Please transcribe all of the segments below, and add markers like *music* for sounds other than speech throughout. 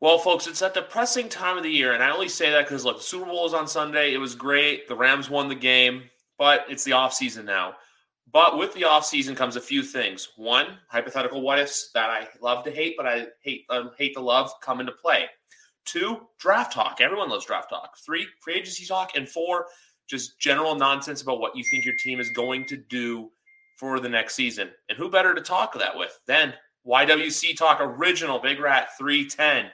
Well, folks, it's that depressing time of the year, and I only say that because look, the Super Bowl is on Sunday. It was great. The Rams won the game, but it's the off season now. But with the off season comes a few things. One, hypothetical what ifs that I love to hate, but I hate uh, hate to love come into play. Two, draft talk. Everyone loves draft talk. Three, free agency talk, and four, just general nonsense about what you think your team is going to do for the next season. And who better to talk that with than YWC Talk Original Big Rat 310.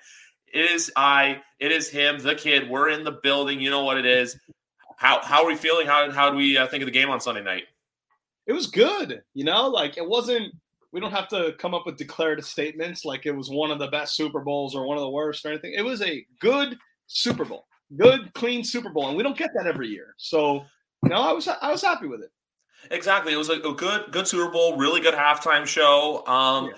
It is I, it is him, the kid. We're in the building. You know what it is. How how are we feeling? How how do we uh, think of the game on Sunday night? It was good. You know, like it wasn't. We don't have to come up with declarative statements like it was one of the best Super Bowls or one of the worst or anything. It was a good Super Bowl, good clean Super Bowl, and we don't get that every year. So, you know, I was I was happy with it. Exactly. It was a, a good good Super Bowl, really good halftime show. Um, yeah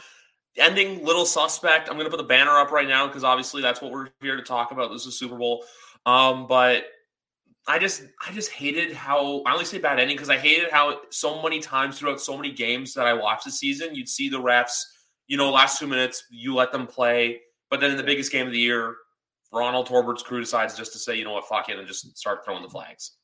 ending little suspect. I'm going to put the banner up right now because obviously that's what we're here to talk about. This is Super Bowl. Um, but I just I just hated how I only say bad ending because I hated how so many times throughout so many games that I watched this season, you'd see the refs, you know, last two minutes, you let them play. But then in the biggest game of the year, Ronald Torbert's crew decides just to say, you know what, fuck it, and just start throwing the flags.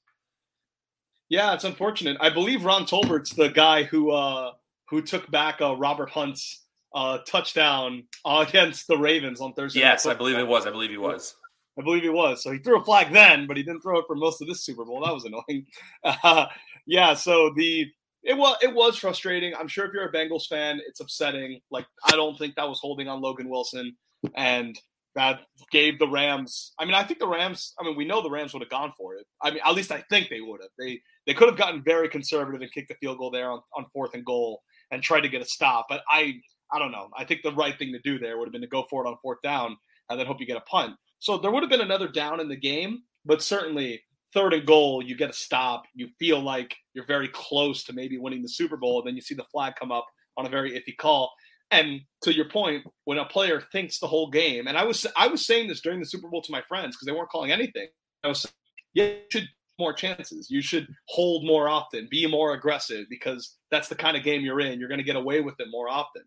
Yeah, it's unfortunate. I believe Ron Torbert's the guy who uh who took back uh, Robert Hunt's uh, touchdown against the Ravens on Thursday. Yes, I believe it was. I believe he was. I believe he was. So he threw a flag then, but he didn't throw it for most of this Super Bowl. That was annoying. *laughs* Uh, yeah. So the it was it was frustrating. I'm sure if you're a Bengals fan, it's upsetting. Like I don't think that was holding on Logan Wilson, and that gave the Rams. I mean, I think the Rams. I mean, we know the Rams would have gone for it. I mean, at least I think they would have. They they could have gotten very conservative and kicked the field goal there on, on fourth and goal and tried to get a stop. But I I don't know. I think the right thing to do there would have been to go for it on fourth down and then hope you get a punt. So there would have been another down in the game, but certainly third and goal, you get a stop. You feel like you're very close to maybe winning the Super Bowl. And then you see the flag come up on a very iffy call. And to your point, when a player thinks the whole game, and I was I was saying this during the Super Bowl to my friends because they weren't calling anything. I was saying, yeah, you should more chances. You should hold more often, be more aggressive because that's the kind of game you're in. You're going to get away with it more often.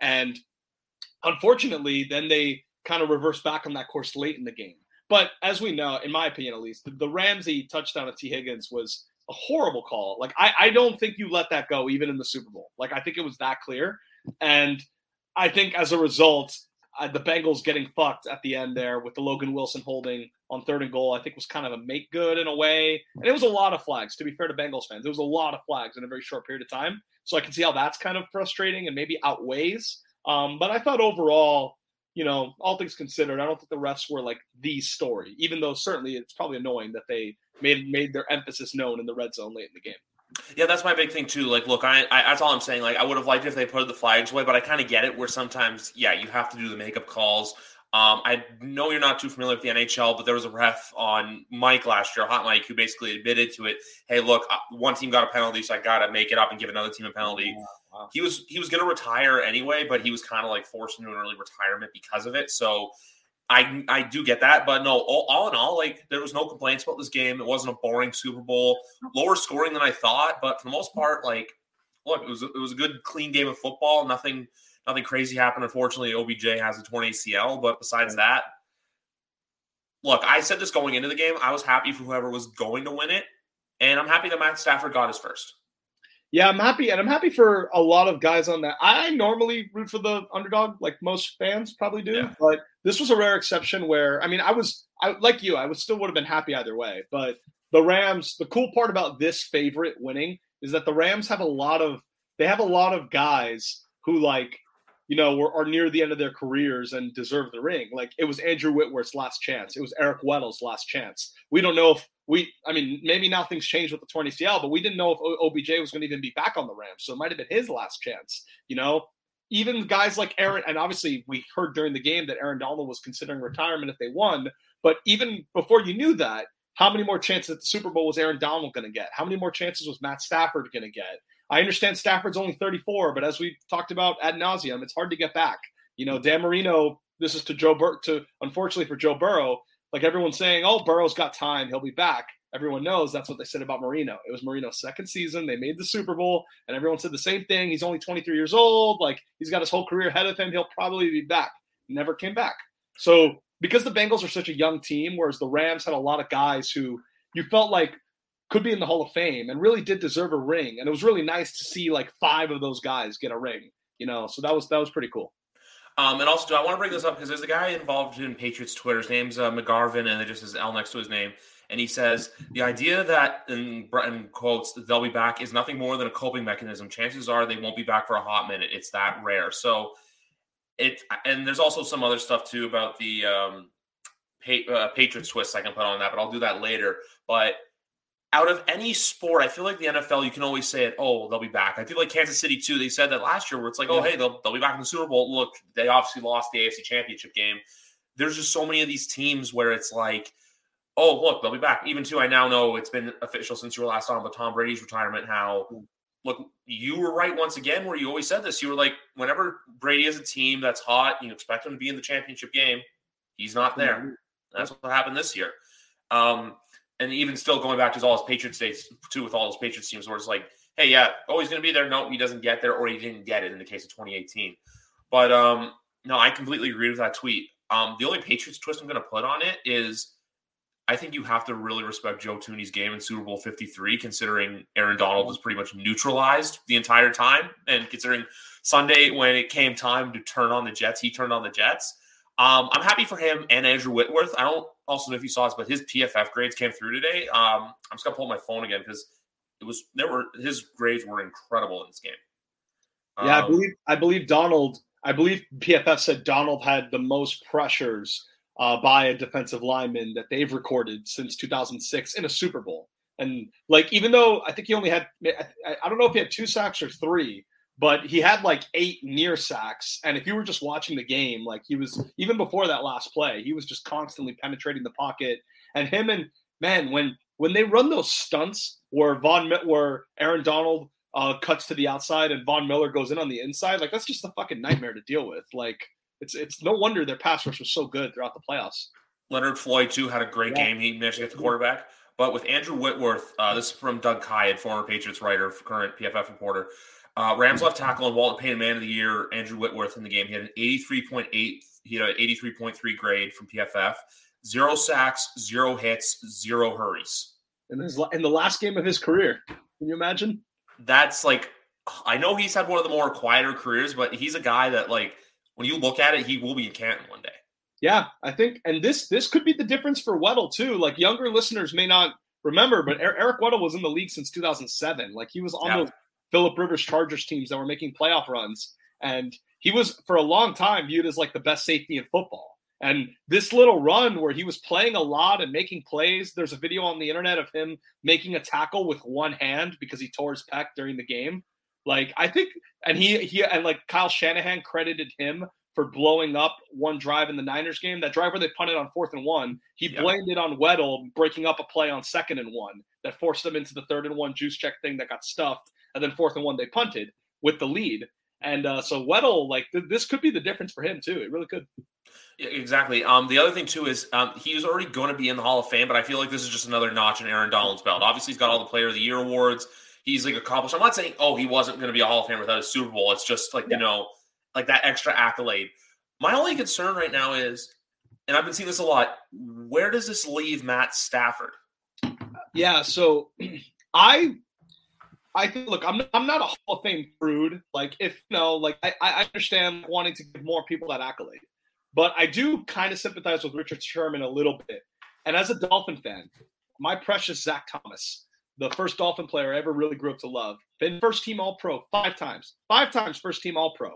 And unfortunately, then they kind of reverse back on that course late in the game. But as we know, in my opinion at least, the Ramsey touchdown of T. Higgins was a horrible call. Like I, I don't think you let that go even in the Super Bowl. Like I think it was that clear. And I think as a result, uh, the Bengals getting fucked at the end there with the Logan Wilson holding on third and goal, I think was kind of a make good in a way. And it was a lot of flags, to be fair to Bengals fans. It was a lot of flags in a very short period of time. So I can see how that's kind of frustrating and maybe outweighs. Um, but I thought overall, you know, all things considered, I don't think the refs were like the story, even though certainly it's probably annoying that they made made their emphasis known in the red zone late in the game. Yeah, that's my big thing too. Like, look, I, I that's all I'm saying. Like, I would have liked if they put the flags away, but I kind of get it. Where sometimes, yeah, you have to do the makeup calls. Um, I know you're not too familiar with the NHL, but there was a ref on Mike last year, Hot Mike, who basically admitted to it. Hey, look, uh, one team got a penalty, so I got to make it up and give another team a penalty. Wow. He was he was going to retire anyway, but he was kind of like forced into an early retirement because of it. So I I do get that, but no, all, all, in all, like there was no complaints about this game. It wasn't a boring Super Bowl, lower scoring than I thought, but for the most part, like look, it was it was a good clean game of football. Nothing Nothing crazy happened. Unfortunately, OBJ has a torn ACL, but besides that, look, I said this going into the game. I was happy for whoever was going to win it, and I'm happy that Matt Stafford got his first. Yeah, I'm happy, and I'm happy for a lot of guys on that. I normally root for the underdog, like most fans probably do, yeah. but this was a rare exception where, I mean, I was, I like you, I would still would have been happy either way. But the Rams, the cool part about this favorite winning is that the Rams have a lot of, they have a lot of guys who like you know, were, are near the end of their careers and deserve the ring. Like it was Andrew Whitworth's last chance. It was Eric Weddle's last chance. We don't know if we, I mean, maybe now things changed with the torn ACL, but we didn't know if OBJ was going to even be back on the Rams. So it might have been his last chance, you know? even guys like Aaron, and obviously we heard during the game that Aaron Donald was considering retirement if they won. But even before you knew that, how many more chances at the Super Bowl was Aaron Donald going to get? How many more chances was Matt Stafford going to get? I understand Stafford's only 34, but as we talked about ad nauseum, it's hard to get back. You know, Dan Marino. This is to Joe Bur- to unfortunately for Joe Burrow. Like everyone's saying, oh, Burrow's got time; he'll be back everyone knows that's what they said about Marino. It was Marino's second season. They made the Super Bowl, and everyone said the same thing. He's only 23 years old. Like he's got his whole career ahead of him. He'll probably be back. Never came back. So because the Bengals are such a young team, whereas the Rams had a lot of guys who you felt like could be in the Hall of Fame and really did deserve a ring. And it was really nice to see like five of those guys get a ring. You know, so that was that was pretty cool. Um, and also, I want to bring this up because there's a guy involved in Patriots Twitter. His name's uh, McGarvin, and it just says L next to his name and he says the idea that in, in quotes they'll be back is nothing more than a coping mechanism. Chances are they won't be back for a hot minute. It's that rare. So it and there's also some other stuff too about the um, pa- uh, Patriots twist I can put on that, but I'll do that later. But out of any sport, I feel like the NFL, you can always say it, oh, they'll be back. I feel like Kansas City too. They said that last year, where it's like, oh, hey, they'll they'll be back in the Super Bowl. Look, they obviously lost the AFC Championship game. There's just so many of these teams where it's like oh, look, they'll be back. Even too, I now know it's been official since you were last on, but Tom Brady's retirement, how look, you were right once again where you always said this. You were like, whenever Brady is a team that's hot, you expect him to be in the championship game. He's not there. That's what happened this year. Um, and even still going back to all his Patriots days too, with all his Patriots teams, where it's like, hey, yeah, oh, he's going to be there. No, he doesn't get there, or he didn't get it in the case of 2018. But um, no, I completely agree with that tweet. Um, the only Patriots twist I'm going to put on it is I think you have to really respect Joe Thuney's game in Super Bowl 53, considering Aaron Donald was pretty much neutralized the entire time. And considering Sunday, when it came time to turn on the Jets, he turned on the Jets. Um, I'm happy for him and Andrew Whitworth. I don't also know if you saw this, but his PFF grades came through today. Um, I'm just gonna pull my phone again because it was there were his grades were incredible in this game. Yeah, um, I believe I believe Donald. I believe PFF said Donald had the most pressures uh, by a defensive lineman that they've recorded since 2006 in a Super Bowl. And like, even though I think he only had, I don't know if he had two sacks or three, but he had like eight near sacks. And if you were just watching the game, like he was, even before that last play, he was just constantly penetrating the pocket. And him and man, when when they run those stunts where Von, where Aaron Donald uh, cuts to the outside and Von Miller goes in on the inside, like that's just a fucking nightmare to deal with. Like it's it's no wonder their pass rush was so good throughout the playoffs. Leonard Floyd too had a great yeah. game. He managed to get the quarterback. But with Andrew Whitworth, uh, this is from Doug Kyed, former Patriots writer, current PFF reporter. Uh, Rams left tackle and Walter Payton Man of the Year, Andrew Whitworth in the game. He had an 83.8, he had an 83.3 grade from PFF. Zero sacks, zero hits, zero hurries. In, his, in the last game of his career. Can you imagine? That's like, I know he's had one of the more quieter careers, but he's a guy that like when you look at it, he will be in Canton one day. Yeah, I think, and this this could be the difference for Weddle too. Like younger listeners may not remember, but Eric Weddle was in the league since 2007. Like he was on yeah. the Philip Rivers Chargers teams that were making playoff runs, and he was for a long time viewed as like the best safety in football. And this little run where he was playing a lot and making plays, there's a video on the internet of him making a tackle with one hand because he tore his pec during the game. Like I think, and he he and like Kyle Shanahan credited him for blowing up one drive in the Niners game. That drive where they punted on fourth and one, he yep. blamed it on Weddle breaking up a play on second and one that forced them into the third and one juice check thing that got stuffed, and then fourth and one they punted with the lead. And uh, so Weddle, like th- this could be the difference for him too. It really could. Yeah, exactly. Um, the other thing too is um, he's already going to be in the Hall of Fame, but I feel like this is just another notch in Aaron Donald's belt. Obviously, he's got all the Player of the Year awards he's like accomplished. I'm not saying oh he wasn't going to be a Hall of Fame without a Super Bowl. It's just like yeah. you know like that extra accolade. My only concern right now is, and I've been seeing this a lot. Where does this leave Matt Stafford? Yeah, so *clears throat* I I think look, I'm I'm not a Hall of Fame prude. Like if you know, like I, I understand wanting to give more people that accolade, but I do kind of sympathize with Richard Sherman a little bit. And as a Dolphin fan, my precious Zach Thomas, the first Dolphin player I ever really grew up to love. Been first team All Pro five times, five times first team All Pro,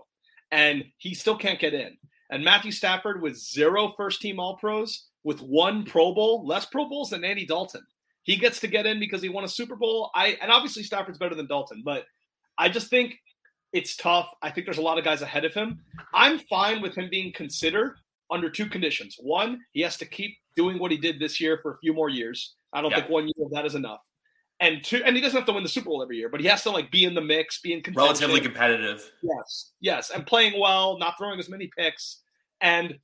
and he still can't get in. And Matthew Stafford with zero first team All Pros, with one Pro Bowl, less Pro Bowls than Andy Dalton. He gets to get in because he won a Super Bowl. I and obviously Stafford's better than Dalton, but I just think it's tough. I think there's a lot of guys ahead of him. I'm fine with him being considered under two conditions. One, he has to keep doing what he did this year for a few more years. I don't Yeah. think one year of that is enough. And two, and he doesn't have to win the Super Bowl every year, but he has to like be in the mix, be in. Relatively competitive. Yes, yes, and playing well, not throwing as many picks. And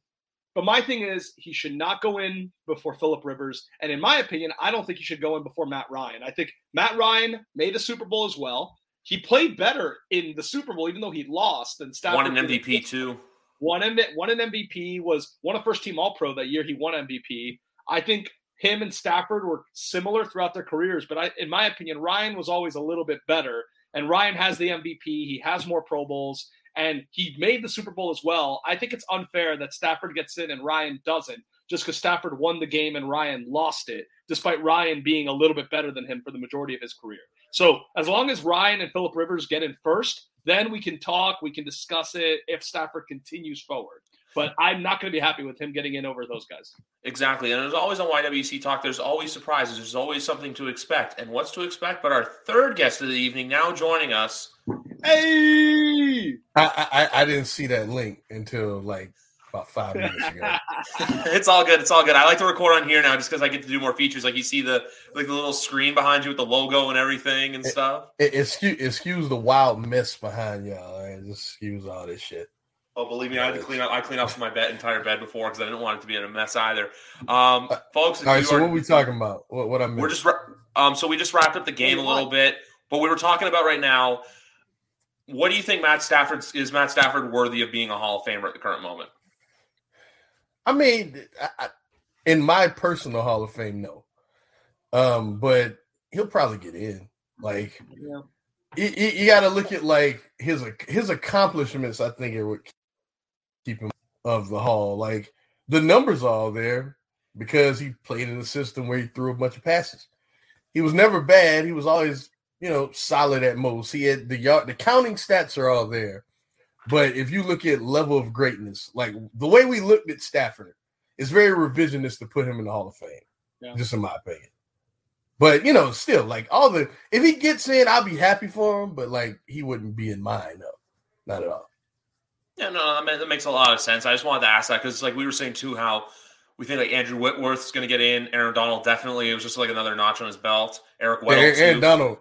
but my thing is, he should not go in before Philip Rivers. And in my opinion, I don't think he should go in before Matt Ryan. I think Matt Ryan made the Super Bowl as well. He played better in the Super Bowl, even though he lost. And Stafford Won an MVP too. Won an, won an MVP. Was won a first team All Pro that year. He won MVP. I think him and Stafford were similar throughout their careers, but I, in my opinion, Ryan was always a little bit better. And Ryan has the MVP. He has more Pro Bowls, and he made the Super Bowl as well. I think it's unfair that Stafford gets in and Ryan doesn't, just because Stafford won the game and Ryan lost it, despite Ryan being a little bit better than him for the majority of his career. So as long as Ryan and Philip Rivers get in first, then we can talk, we can discuss it if Stafford continues forward. But I'm not going to be happy with him getting in over those guys. Exactly. And there's always on YWC Talk, there's always surprises. There's always something to expect. And what's to expect? But our third guest of the evening now joining us. Hey! I, I I didn't see that link until like about five minutes ago. *laughs* it's all good. It's all good. I like to record on here now just because I get to do more features. Like you see the like the little screen behind you with the logo and everything and stuff. It, excuse, excuse the wild mess behind y'all. Right? Just excuse all this shit. Oh, believe me, I had to clean up. I cleaned up my bed, entire bed before because I didn't want it to be in a mess either. Um, folks, if All right, so are- what we talking about? What what I missed? We're just um, so we just wrapped up the game a little bit, but we were talking about right now. What do you think, Matt Stafford is? Matt Stafford worthy of being a Hall of Famer at the current moment? I mean, I, I, in my personal Hall of Fame, no. Um, but he'll probably get in. Like Yeah. you, you, you got to look at like his his accomplishments. I think it would keep him of the Hall. Like the numbers are all there because he played in a system where he threw a bunch of passes. He was never bad. He was always you know solid at most. He had the yard. The counting stats are all there. But if you look at level of greatness, like the way we looked at Stafford, it's very revisionist to put him in the Hall of Fame. Yeah. Just in my opinion. But you know, still, like all the if he gets in, I'll be happy for him. But like he wouldn't be in mine, no, not at all. Yeah, no, that that makes a lot of sense. I just wanted to ask that because, like we were saying too, how we think like Andrew Whitworth is going to get in, Aaron Donald definitely. It was just like another notch on his belt. Eric Weddle Aaron, Aaron Donald,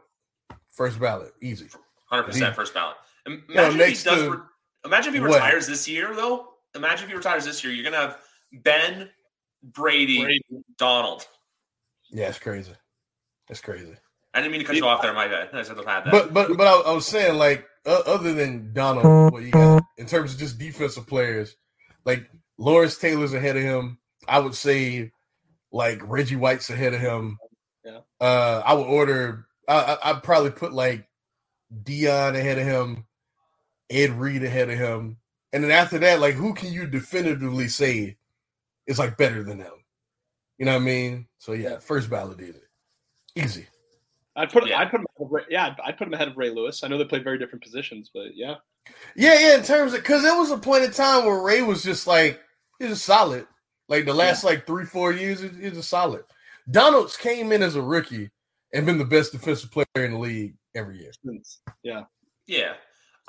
first ballot, easy. hundred percent first ballot. Im- Yeah, Imagine if he does. to- re- imagine if he what? retires this year, though. Imagine if he retires this year. You're going to have Ben, Brady, Brady. Donald. Yeah, it's crazy. It's crazy. I didn't mean to cut you off there, my bad. I should have had that. But but but I, I was saying like uh, other than Donald, what you got in terms of just defensive players, like Lawrence Taylor's ahead of him. I would say like Reggie White's ahead of him. Yeah. Uh, I would order. I, I, I'd probably put like Deion ahead of him, Ed Reed ahead of him, and then after that, like who can you definitively say is like better than them? You know what I mean? So yeah, first ballot is it easy. I'd put Yeah. I'd put him ahead of Ray, yeah I'd put him ahead of Ray Lewis. I know they play very different positions, but yeah, Yeah, yeah. In terms of because there was a point in time where Ray was just like he was just solid. Like the last like three four years, he he was just solid. Donalds came in as a rookie and been the best defensive player in the league every year. yeah. Yeah.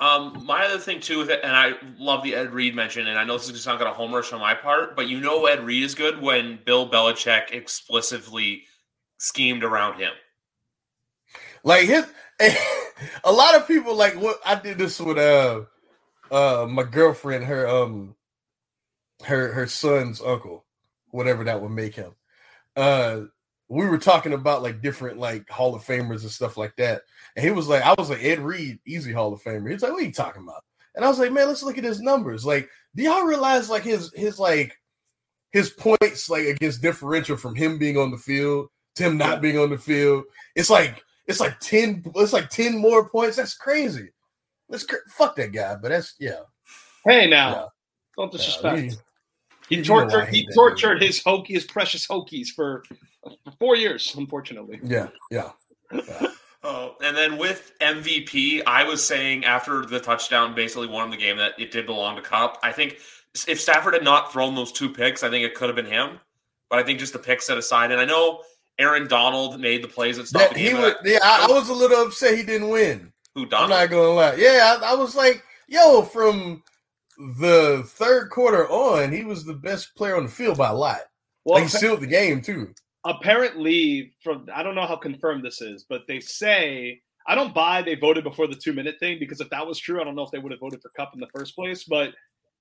Um, my other thing too with it, and I love the Ed Reed mention, and I know this is not going to sound like a homerish on my part, but you know Ed Reed is good when Bill Belichick explicitly schemed around him. Like his, *laughs* a lot of people like what I did this with uh uh my girlfriend, her um her her son's uncle, whatever that would make him. Uh we were talking about like different like Hall of Famers and stuff like that. And he was like, I was like, Ed Reed, easy Hall of Famer. He's like, what are you talking about? And I was like, man, let's look at his numbers. Like, do y'all realize like his his like his points like against differential from him being on the field to him not being on the field? It's like it's like 10 it's like 10 more points. That's crazy. Let's cr- fuck that guy, but that's yeah. Hey now, Yeah. don't Yeah, disrespect. we- he tortured he tortured his Hokie, his precious Hokies for four years, unfortunately. yeah, yeah. Oh, and then with MVP, I was saying after the touchdown basically won the game that it did belong to Kupp. I think if Stafford had not thrown those two picks, I think it could have been him. But I think just the picks set aside, and I know Aaron Donald made the plays that stopped That, he game. would, yeah, I, I was a little upset he didn't win. Who I'm not gonna lie. Yeah, I, I was like, yo, from the third quarter on, he was the best player on the field by a lot. Well, like he sealed the game too. Apparently, from I don't know how confirmed this is, but they say I don't buy they voted before the two minute thing because if that was true, I don't know if they would have voted for Kupp in the first place. But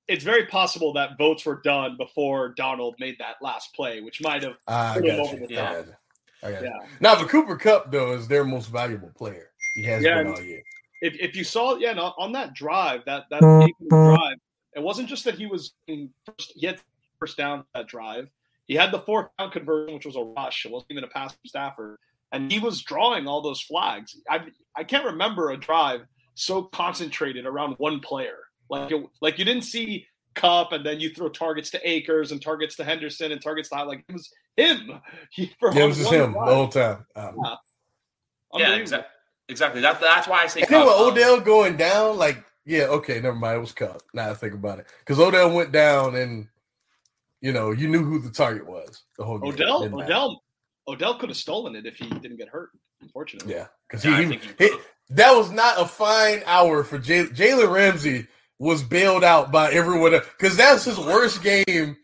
it's very possible that votes were done before Donald made that last play, which might have. Ah, I Put him over the I top. I got you. Yeah. Now the Cooper Kupp though is their most valuable player. He has Yeah, been all year. if, if you saw, yeah, no, on that drive, that that drive, it wasn't just that he was in first, he had first down that drive. He had the fourth down conversion, which was a rush. It wasn't even a pass from Stafford, and he was drawing all those flags. I I can't remember a drive so concentrated around one player. Like it, like you didn't see Kupp, and then you throw targets to Akers and targets to Henderson and targets to like it was him. *laughs* He, for Yeah, it was just him drive. the whole time. Um, Yeah. yeah, exactly. Exactly. That, that's why I say. And then Kupp. with Um, Odell going down, like, yeah, okay, never mind. It was Kupp. Now I think about it, because Odell went down, and you know, you knew who the target was the whole game. Odell, Odell, Odell could have stolen it if he didn't get hurt. Unfortunately, yeah, because he, he, he, that was not a fine hour for Jay, Jalen Ramsey. Was bailed out by everyone because that's his worst game,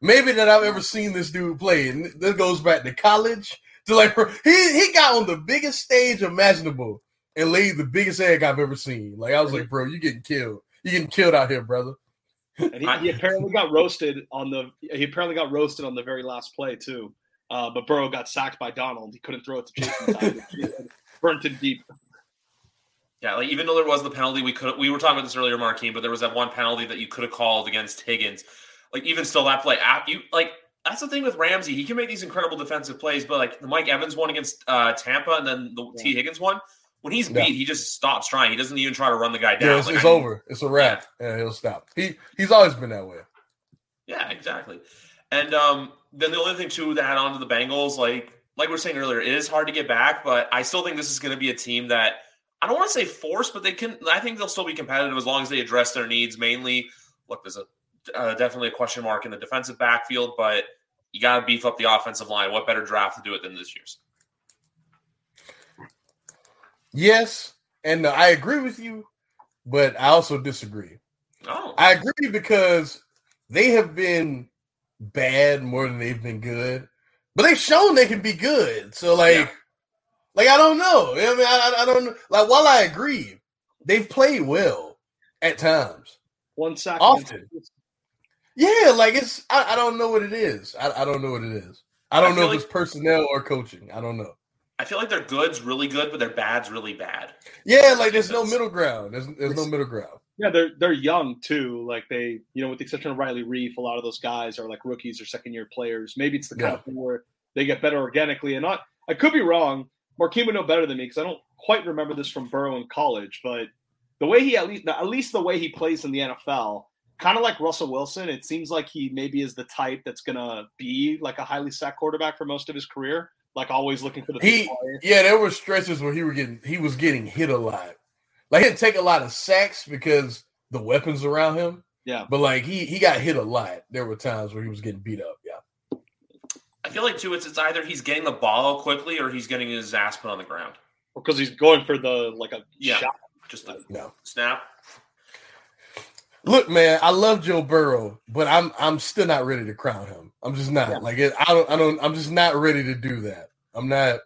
maybe that I've ever seen this dude play. And this goes back to college. To like, he he got on the biggest stage imaginable and laid the biggest egg I've ever seen. Like I was like, bro, you getting killed. You getting killed out here, brother. And he, he apparently got roasted on the. He apparently got roasted on the very last play too. Uh, but Burrow got sacked by Donald. He couldn't throw it to. Tyler. Jason burnt him deep. Yeah, like even though there was the penalty, we could we were talking about this earlier, Markeem, but there was that one penalty that you could have called against Higgins. Like even still, that play, app you like that's the thing with Ramsey. He can make these incredible defensive plays, but like the Mike Evans one against uh, Tampa, and then the Yeah. T Higgins one, when he's Yeah. beat, he just stops trying. He doesn't even try to run the guy down. Yeah, it's, Like, it's I- over. It's a wrap. Yeah, he'll stop. He he's always been that way. Yeah, exactly. And um, then the only thing too to add on to the Bengals, like like we were saying earlier, it is hard to get back, but I still think this is going to be a team that I don't want to say force, but they can. I think they'll still be competitive as long as they address their needs. Mainly, look, there's a uh, definitely a question mark in the defensive backfield, but you got to beef up the offensive line. What better draft to do it than this year's? Yes, and uh, I agree with you, but I also disagree. Oh, I agree because they have been bad more than they've been good, but they've shown they can be good. So like, Yeah. like I don't know. I mean, I, I don't know. Like while I agree, they've played well at times. One sack. Often. Yeah, like it's I, I don't know what it is. I, I don't know what it is. I don't I know if like- it's personnel or coaching. I don't know. I feel like their good's really good, but their bad's really bad. Yeah, like there's no middle ground. There's there's no middle ground. Yeah, they're they're young too. Like they, you know, with the exception of Riley Reiff, a lot of those guys are like rookies or second year players. Maybe it's the kind Yeah. of thing where they get better organically. And not, I could be wrong. Marquis would know better than me because I don't quite remember this from Burrow in college. But the way he at least, at least the way he plays in the NFL, kind of like Russell Wilson, it seems like he maybe is the type that's gonna be like a highly sacked quarterback for most of his career. Like always looking for the big He yeah, there were stretches where he were getting he was getting hit a lot. Like he didn't take a lot of sacks because the weapons around him. Yeah. But like he he got hit a lot. There were times where he was getting beat up. Yeah. I feel like too, it's it's either he's getting the ball quickly or he's getting his ass put on the ground. because he's going for the like a Yeah. shot. Just the No. snap. Look, man, I love Joe Burrow, but I'm I'm still not ready to crown him. I'm just not. Yeah. Like it, I don't I don't I'm just not ready to do that. I'm not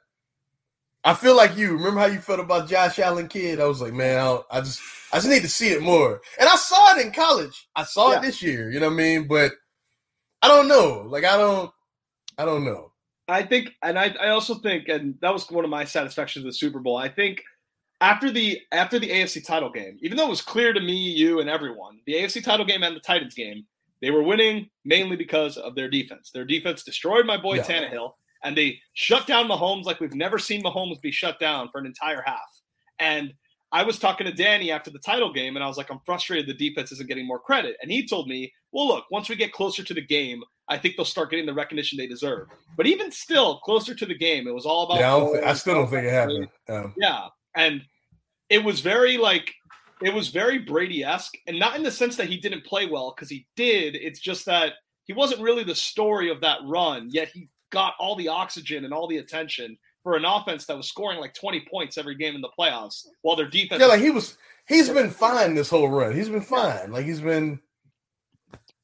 I feel like you. Remember how you felt about Josh Allen kid? I was like, man, I, I just I just need to see it more. And I saw it in college. I saw Yeah. it this year, you know what I mean? But I don't know. Like I don't I don't know. I think, and I, I also think, and that was one of my satisfactions of the Super Bowl. I think after the after the AFC title game, even though it was clear to me, you, and everyone, the AFC title game and the Titans game, they were winning mainly because of their defense. Their defense destroyed my boy Yeah. Tannehill, and they shut down Mahomes like we've never seen Mahomes be shut down for an entire half. And I was talking to Danny after the title game, and I was like, I'm frustrated the defense isn't getting more credit. And he told me, well, look, once we get closer to the game, I think they'll start getting the recognition they deserve. But even still, closer to the game, it was all about. Yeah, I, I still don't think it happened. Um, yeah, and it was very like it was very Brady esque, and not in the sense that he didn't play well because he did. It's just that he wasn't really the story of that run. Yet he got all the oxygen and all the attention for an offense that was scoring like 20 points every game in the playoffs while their defense. Yeah, like he was. He's been fine this whole run. He's been fine. Like he's been.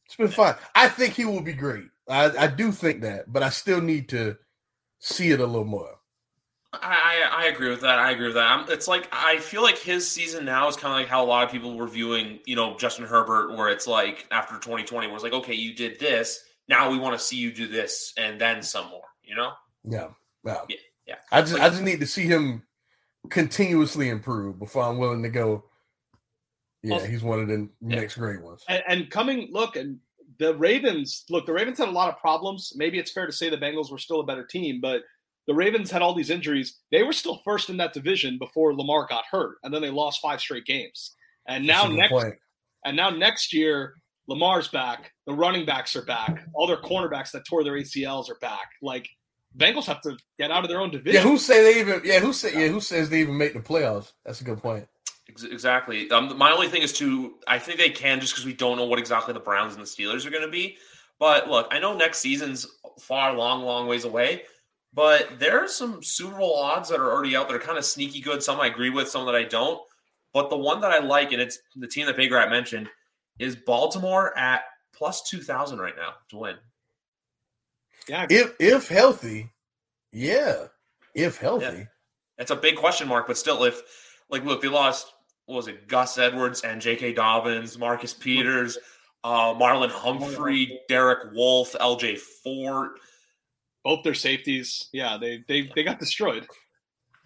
It's been fine. I think he will be great. I, I do think that, but I still need to see it a little more. I, I, I agree with that. I agree with that. I'm, it's like I feel like his season now is kind of like how a lot of people were viewing, you know, Justin Herbert, where it's like after 2020, where it's like, okay, you did this, now we want to see you do this and then some more. You know? Yeah, yeah, yeah. yeah. I just like, I just need to see him continuously improve before I'm willing to go. Yeah, he's one of the yeah. next great ones. And, and coming, look, and the Ravens, look, the Ravens had a lot of problems. Maybe it's fair to say the Bengals were still a better team, but the Ravens had all these injuries. They were still first in that division before Lamar got hurt, and then they lost five straight games. And now next, point. and now next year, Lamar's back. The running backs are back. All their cornerbacks that tore their ACLs are back. Like Bengals have to get out of their own division. Yeah, who say they even? Yeah, who say? Yeah, who says they even make the playoffs? That's a good point. Exactly. Um, my only thing is to I think they can just because we don't know what exactly the Browns and the Steelers are going to be. But look, I know next season's far, long, long ways away. But there are some Super Bowl odds that are already out that are kind of sneaky good. Some I agree with, some that I don't. But the one that I like, and it's the team that Baker mentioned, is Baltimore at plus two thousand right now to win. Yeah, if if healthy, yeah, if healthy, yeah. it's a big question mark. But still, if like look, they lost what was it Gus Edwards and J.K. Dobbins, Marcus Peters, uh, Marlon Humphrey, Derek Wolfe, L.J. Fort both their safeties. Yeah, they they they got destroyed.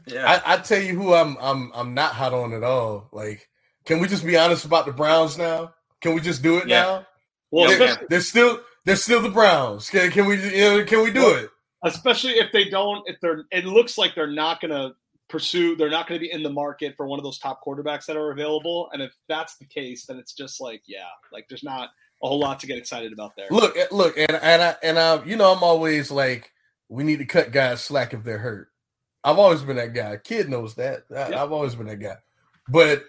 Yeah, I, I tell you who I'm I'm I'm not hot on at all. Like, can we just be honest about the Browns now? Can we just do it yeah. now? Well, they're, they're, still they're still the Browns. Can, can we you know, can we do well, it? Especially if they don't, if they're, it looks like they're not going to pursue. They're not going to be in the market for one of those top quarterbacks that are available. And if that's the case, then it's just like, yeah, like there's not a whole lot to get excited about there. Look, eh, look, and and I and I, you know, I'm always like, we need to cut guys slack if they're hurt. I've always been that guy. Kid knows that. I, have always been that guy. But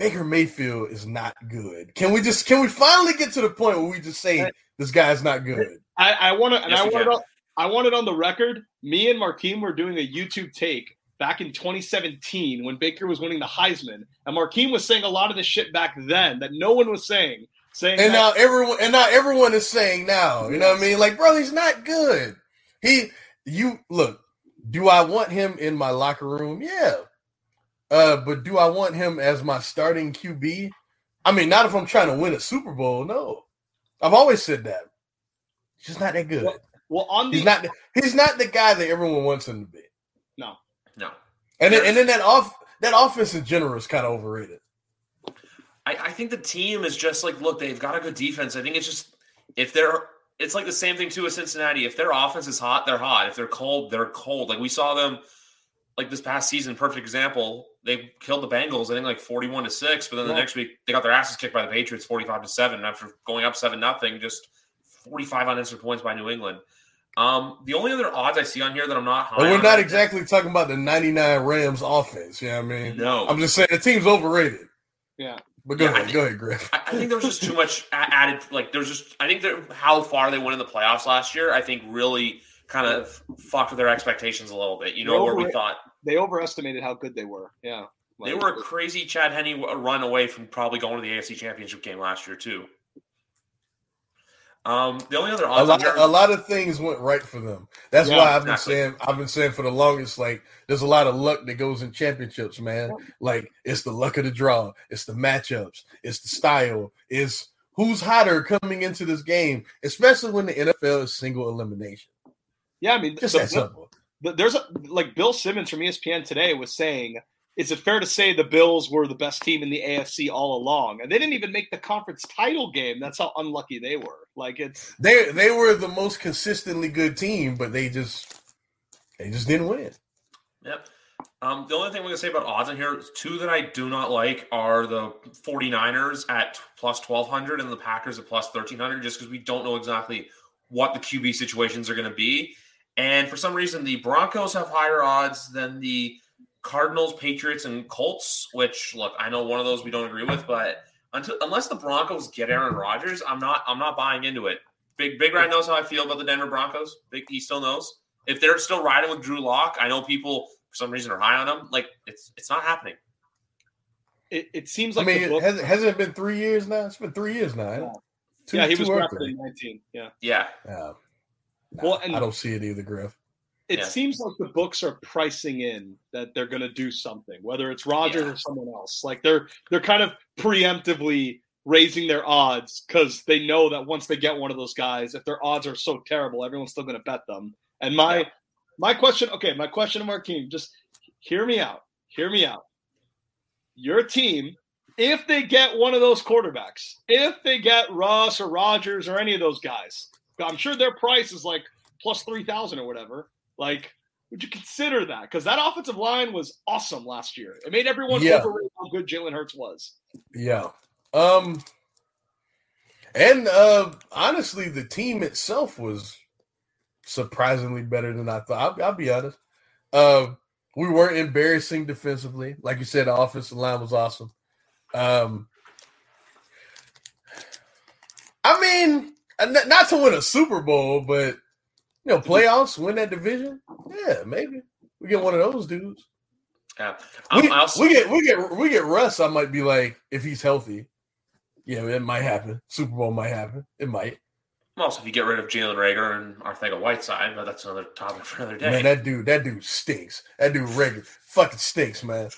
Baker Mayfield is not good. Can we just can we finally get to the point where we just say this guy's not good? I, I want to, and yes, I want it. On, I want it on the record. Me and Markeem were doing a YouTube take back in 2017 when Baker was winning the Heisman, and Markeem was saying a lot of the shit back then that no one was saying. Saying and that, now everyone and now everyone is saying now, you know what I mean? Like, bro, he's not good. He you look, do I want him in my locker room? Yeah. Uh, but do I want him as my starting QB? I mean, not if I'm trying to win a Super Bowl. No, I've always said that. He's just not that good. Well, well on the, he's not. He's not the guy that everyone wants him to be. No, no. And then, and then that off that offense in general is kind of overrated. I, I think the team is just like, look, they've got a good defense. I think it's just if they're it's like the same thing too with Cincinnati. If their offense is hot, they're hot. If they're cold, they're cold. Like we saw them like this past season, perfect example. They killed the Bengals, I think like 41 to 6, but then the next week they got their asses kicked by the Patriots 45 to 7 after going up 7 nothing, just 45 unanswered points by New England. Um, the only other odds I see on here that I'm not high. Well, we're not exactly talking about the 99 Rams offense. Yeah, you know I mean, no, I'm just saying the team's overrated. Yeah, but go yeah, ahead, think, go ahead, Griff. I, I think there was just too much added. Like there's just, I think that how far they went in the playoffs last year, I think really kind of fucked with their expectations a little bit. You know, where we thought they overestimated how good they were. Yeah, like, they were a crazy Chad Henne run away from probably going to the AFC Championship game last year too. Um, the only other a lot, a lot of things went right for them. That's yeah, why I've exactly. been saying I've been saying for the longest, like there's a lot of luck that goes in championships, man. Like it's the luck of the draw, it's the matchups, it's the style, it's who's hotter coming into this game, especially when the NFL is single elimination. Yeah, I mean, just the, that simple. There's a, like Bill Simmons from ESPN today was saying is it fair to say the Bills were the best team in the AFC all along? And they didn't even make the conference title game. That's how unlucky they were. Like it's they they were the most consistently good team, but they just they just didn't win. Yep. Um, the only thing we're going to say about odds in here, two that I do not like are the 49ers at plus 1200 and the Packers at plus 1300, just because we don't know exactly what the QB situations are going to be. And for some reason, the Broncos have higher odds than the Cardinals, Patriots, and Colts. Which look, I know one of those we don't agree with, but until unless the Broncos get Aaron Rodgers, I'm not I'm not buying into it. Big Big Red knows how I feel about the Denver Broncos. Big he still knows. if they're still riding with Drew Lock, I know people for some reason are high on him. Like it's it's not happening. It, it seems I like mean, the book, hasn't, hasn't it been three years now? It's been three years now. Yeah. Two- yeah, he was drafted in 19. Yeah. Yeah, Yeah. Nah, Well, and- I don't see it either, Griff. It Yeah. seems like the books are pricing in that they're going to do something, whether it's Rodgers Yeah. or someone else. Like they're they're kind of preemptively raising their odds because they know that once they get one of those guys, if their odds are so terrible, everyone's still going to bet them. And my Yeah. my question, okay, my question to Markeem, just hear me out. Hear me out. Your team, if they get one of those quarterbacks, if they get Ross or Rodgers or any of those guys, I'm sure their price is like plus three thousand or whatever. Like, would you consider that? Because that offensive line was awesome last year. It made everyone Yeah. overrate how good Jalen Hurts was. Yeah. Um and uh honestly the team itself was surprisingly better than I thought. I'll, I'll be honest. Um we weren't embarrassing defensively. Like you said, the offensive line was awesome. Um I mean, not to win a Super Bowl, but you know, playoffs, win that division. Yeah, maybe we get one of those dudes. yeah. Um, We, also, we get we get we get Russ. I might be like, if he's healthy, yeah, it might happen. Super Bowl might happen. It might. also if you get rid of Jalen Reagor and Arcega-Whiteside, but that's another topic for another day. Man, that dude, that dude stinks. That dude Reagor fucking stinks, man.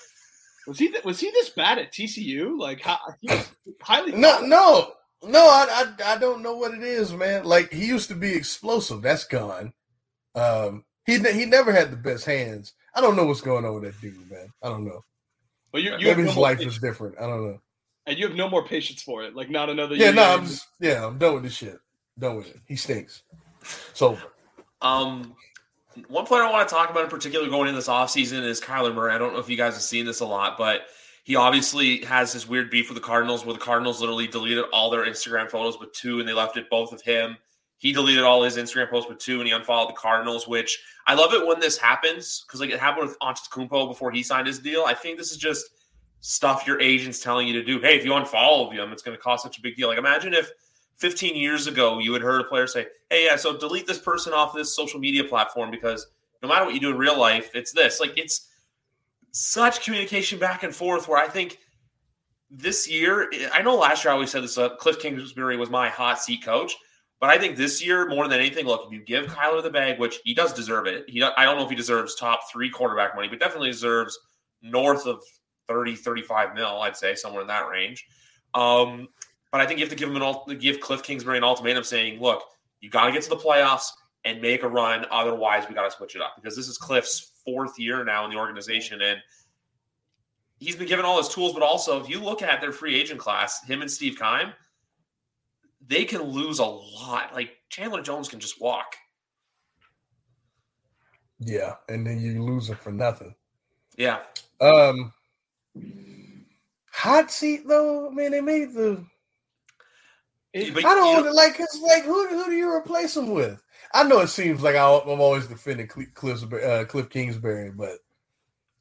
Was he th- was he this bad at TCU? Like, how, he was highly No, no, no. I, I I don't know what it is, man. Like he used to be explosive. That's gone. Um, he ne- he never had the best hands. I don't know what's going on with that dude, man. I don't know. But you, you Maybe his more life patience, is different. I don't know. and you have no more patience for it. Like, not another Yeah, year. no, I'm just yeah, I'm done with this shit. Done with it. He stinks. So Um, one player I want to talk about in particular going into this offseason is Kyler Murray. I don't know if you guys have seen this a lot, but he obviously has this weird beef with the Cardinals where the Cardinals literally deleted all their Instagram photos but two and they left it both of him. He deleted all his Instagram posts but two and he unfollowed the Cardinals, which I love it when this happens because like it happened with Antetokounmpo before he signed his deal. I think this is just stuff your agent's telling you to do. Hey, if you unfollow them, it's going to cost such a big deal. Like imagine if 15 years ago you had heard a player say, "Hey, yeah, so delete this person off this social media platform because no matter what you do in real life, it's this." Like it's such communication back and forth where I think this year, I know last year I always said this, uh, Cliff Kingsbury was my hot seat coach, but I think this year more than anything, look, if you give Kyler the bag, which he does deserve it, he I don't know if he deserves top three quarterback money, but definitely deserves north of 30, 35 mil, I'd say somewhere in that range. Um, but I think you have to give him an give Cliff Kingsbury an ultimatum saying, look, you got to get to the playoffs and make a run. Otherwise, we got to switch it up because this is Cliff's fourth year now in the organization, and he's been given all his tools. But also, if you look at their free agent class, him and Steve Keim, they can lose a lot. Like Chandler Jones can just walk. yeah, and then you lose it for nothing. Yeah, Um, hot seat though. man. mean, they made the. It- But I don't you- want to like. It's like who who do you replace him with? I know it seems like I, I'm always defending Cliff, Cliff, uh, Cliff Kingsbury, but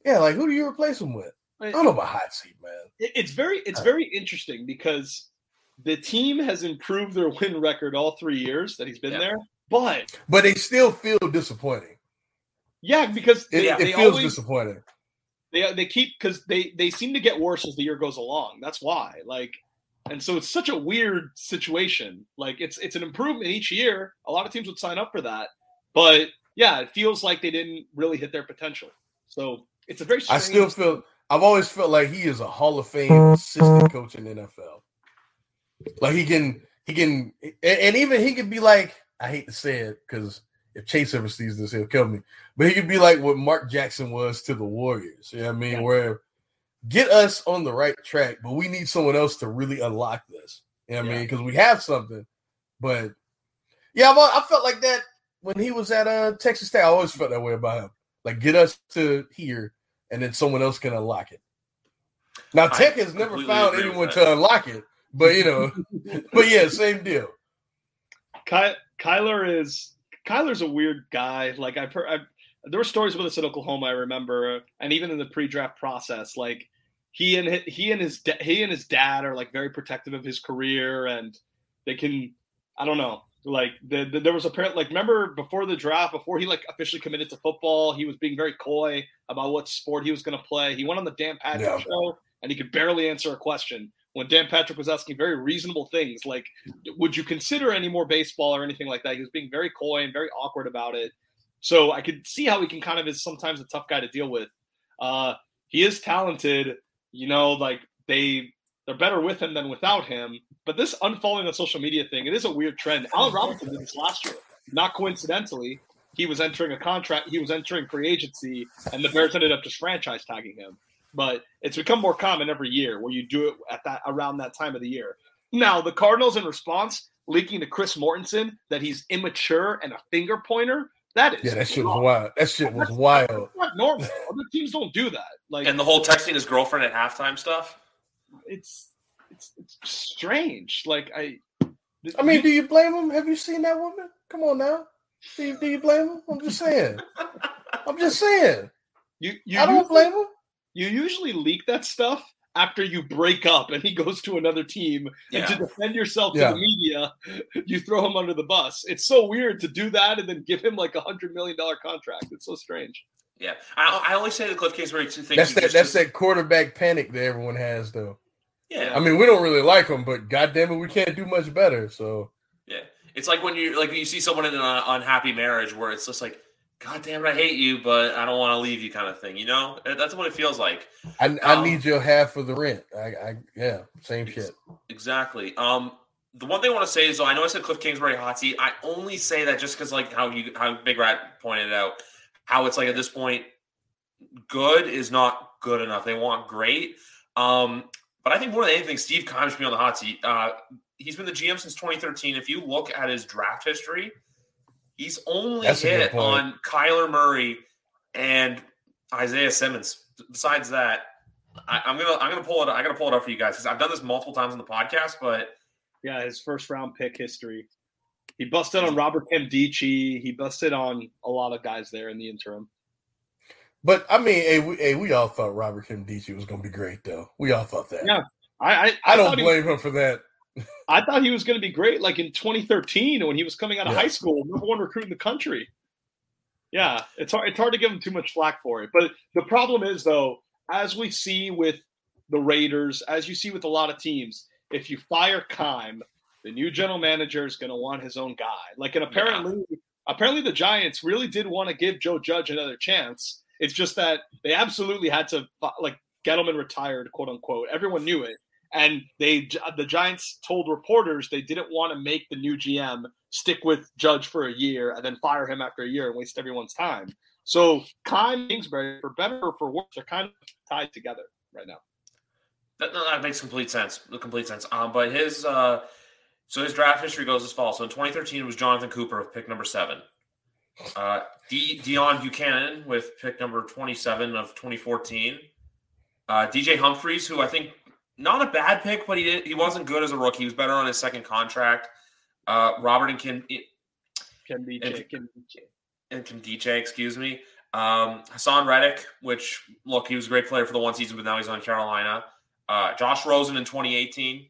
yeah, like who do you replace him with? I don't know about hot seat, man. It's very it's Uh, very interesting because the team has improved their win record all three years that he's been Yeah. there. But But they still feel disappointing. yeah, because It, it they feels always disappointing. they they keep because they they seem to get worse as the year goes along. That's why like. And so it's such a weird situation. Like it's it's an improvement each year. A lot of teams would sign up for that, but yeah, it feels like they didn't really hit their potential. So it's a very. I still feel. I've always felt like he is a Hall of Fame assistant coach in the NFL. Like he can, he can, and, and even he could be like. I hate to say it because if Chase ever sees this, he'll kill me. But he could be like what Mark Jackson was to the Warriors. You know what I mean? Yeah. Where get us on the right track, but we need someone else to really unlock this. You know what I mean? Because we have something, but yeah, I've, I felt like that when he was at uh, Texas Tech. I always felt that way about him. Like get us to here, and then someone else can unlock it. Now I Tech has never found anyone to unlock it, but you know, *laughs* but yeah, same deal. Ky- Kyler is Kyler's a weird guy. Like I've heard, I've, there were stories with us at Oklahoma. I remember, and even in the pre-draft process, like he and hi- he and his da- he and his dad are like very protective of his career, and they can. I don't know. Like the, the, there was apparently like remember before the draft, before he like officially committed to football, he was being very coy about what sport he was going to play. He went on the Dan Patrick Yeah. show and he could barely answer a question when Dan Patrick was asking very reasonable things like, "Would you consider any more baseball or anything like that?" He was being very coy and very awkward about it. So I could see how he can kind of is sometimes a tough guy to deal with. Uh, he is talented, you know, like they they're better with him than without him. But this unfollowing on social media thing, it is a weird trend. Allen Robinson did this last year. Not coincidentally, he was entering a contract, he was entering free agency, and the Bears ended up just franchise tagging him. But it's become more common every year where you do it at that around that time of the year. Now, the Cardinals in response leaking to Chris Mortensen that he's immature and a finger pointer. That is Yeah, that shit was wild. That shit was wild. That's not normal. Other teams don't do that. Like And the whole texting his girlfriend at halftime stuff. it's it's it's strange. Like I, I mean, do you blame him? Have you seen that woman? Come on now. Do you, do you blame him? I'm just saying. *laughs* I'm just saying. you you I don't usually, blame him. you usually leak that stuff after you break up and he goes to another team and to defend yourself to the media, you throw him under the bus. It's so weird to do that and then give him like a hundred million dollar contract. It's so strange. Yeah, I, I always say the Cliff Kingsbury thing. That's you that. just- That's that quarterback panic that everyone has, though. Yeah, I mean, we don't really like him, but goddamn it, we can't do much better. So yeah. It's like when you like you see someone in an unhappy marriage where it's just like, God damn it, I hate you, but I don't want to leave you, kind of thing. You know, that's what it feels like. I, I Um, need your half of the rent. I, I yeah, same shit. Exactly. Um, the one thing I want to say is, though, I know I said Cliff Kingsbury hot seat. I only say that just because, like, how you how Big Rat pointed out, how it's like at this point, good is not good enough. They want great. Um, but I think more than anything, Steve Keim should be on the hot seat. Uh, he's been the GM since 2013. If you look at his draft history, he's only That's hit on Kyler Murray and Isaiah Simmons. Besides that, I, I'm gonna I'm gonna pull it. I gotta pull it up for you guys because I've done this multiple times on the podcast, but Yeah, his first round pick history. He busted on Robert Nkemdiche. He busted on a lot of guys there in the interim. But I mean, hey, we, hey, we all thought Robert Nkemdiche was going to be great, though. We all thought that. Yeah, I I, I don't thought he- blame him for that. I thought he was going to be great, like in 2013 when he was coming out of Yeah. high school, number one recruit in the country. Yeah, it's hard. It's hard to give him too much flack for it. But the problem is, though, as we see with the Raiders, as you see with a lot of teams, if you fire Keim, the new general manager is going to want his own guy. Like, and apparently, apparently, the Giants really did want to give Joe Judge another chance. It's just that they absolutely had to like Gettleman retired, quote unquote. Everyone knew it and they the Giants told reporters they didn't want to make the new GM stick with Judge for a year and then fire him after a year and waste everyone's time. So and Kingsbury, for better or for worse, are kind of tied together right now. that, that makes complete sense. Complete sense. Um, but his uh, so his draft history goes as follows. So in 2013 it was Jonathan Cooper with pick number seven. Uh, D, Deone Bucannon with pick number 27 of 2014. Uh, DJ Humphreys, who I think not a bad pick, but he did, he wasn't good as a rookie. He was better on his second contract. Uh, Robert and Kim Can be And- Jake, can be and Kim DJ, excuse me. Um, Haason Reddick, which look, he was a great player for the one season, but now he's on Carolina. Uh, Josh Rosen in 2018.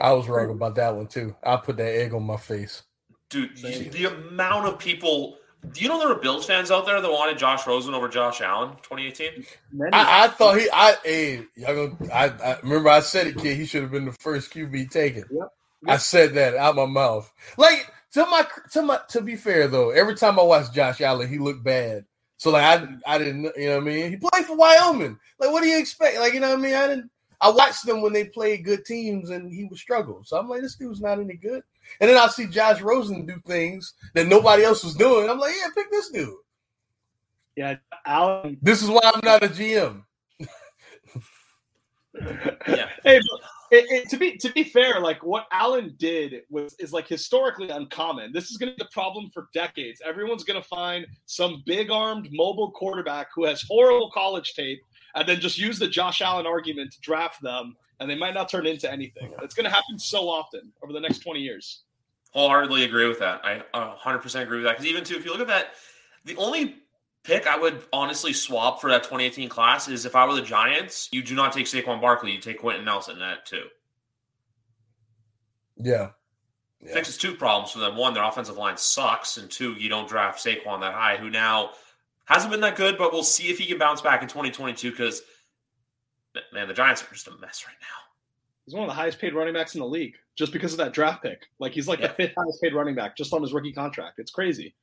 I was wrong about that one, too. I put that egg on my face. Dude, Same. the amount of people. Do you know there were Bills fans out there that wanted Josh Rosen over Josh Allen 2018? I, I thought he, I, hey, y'all gonna, I, I remember I said it, kid. He should have been the first QB taken. Yep. I said that out my mouth. Like to my, to my, to be fair though, every time I watched Josh Allen, he looked bad. So like I, I didn't, you know what I mean. He played for Wyoming. Like what do you expect? Like you know what I mean. I didn't. I watched them when they played good teams, and he would struggle. So I'm like, this dude's not any good. And then I see Josh Rosen do things that nobody else was doing. I'm like, yeah, pick this dude. yeah, Allen. This is why I'm not a GM. Yeah. *laughs* Hey, it, it, to be to be fair, like what Allen did was is like historically uncommon. This is going to be the problem for decades. Everyone's going to find some big armed mobile quarterback who has horrible college tape, and then just use the Josh Allen argument to draft them, and they might not turn into anything. It's going to happen so often over the next twenty years. Wholeheartedly agree with that. I uh, 100% agree with that. Because even too, if you look at that, the only pick I would honestly swap for that 2018 class is if I were the Giants, you do not take Saquon Barkley, you take Quenton Nelson in that too. Yeah. yeah. fixes two problems for them. One, their offensive line sucks, and two, you don't draft Saquon that high, who now hasn't been that good, but we'll see if he can bounce back in 2022 because man, the Giants are just a mess right now. He's one of the highest paid running backs in the league just because of that draft pick. Like he's like yeah. the fifth highest paid running back just on his rookie contract. It's crazy.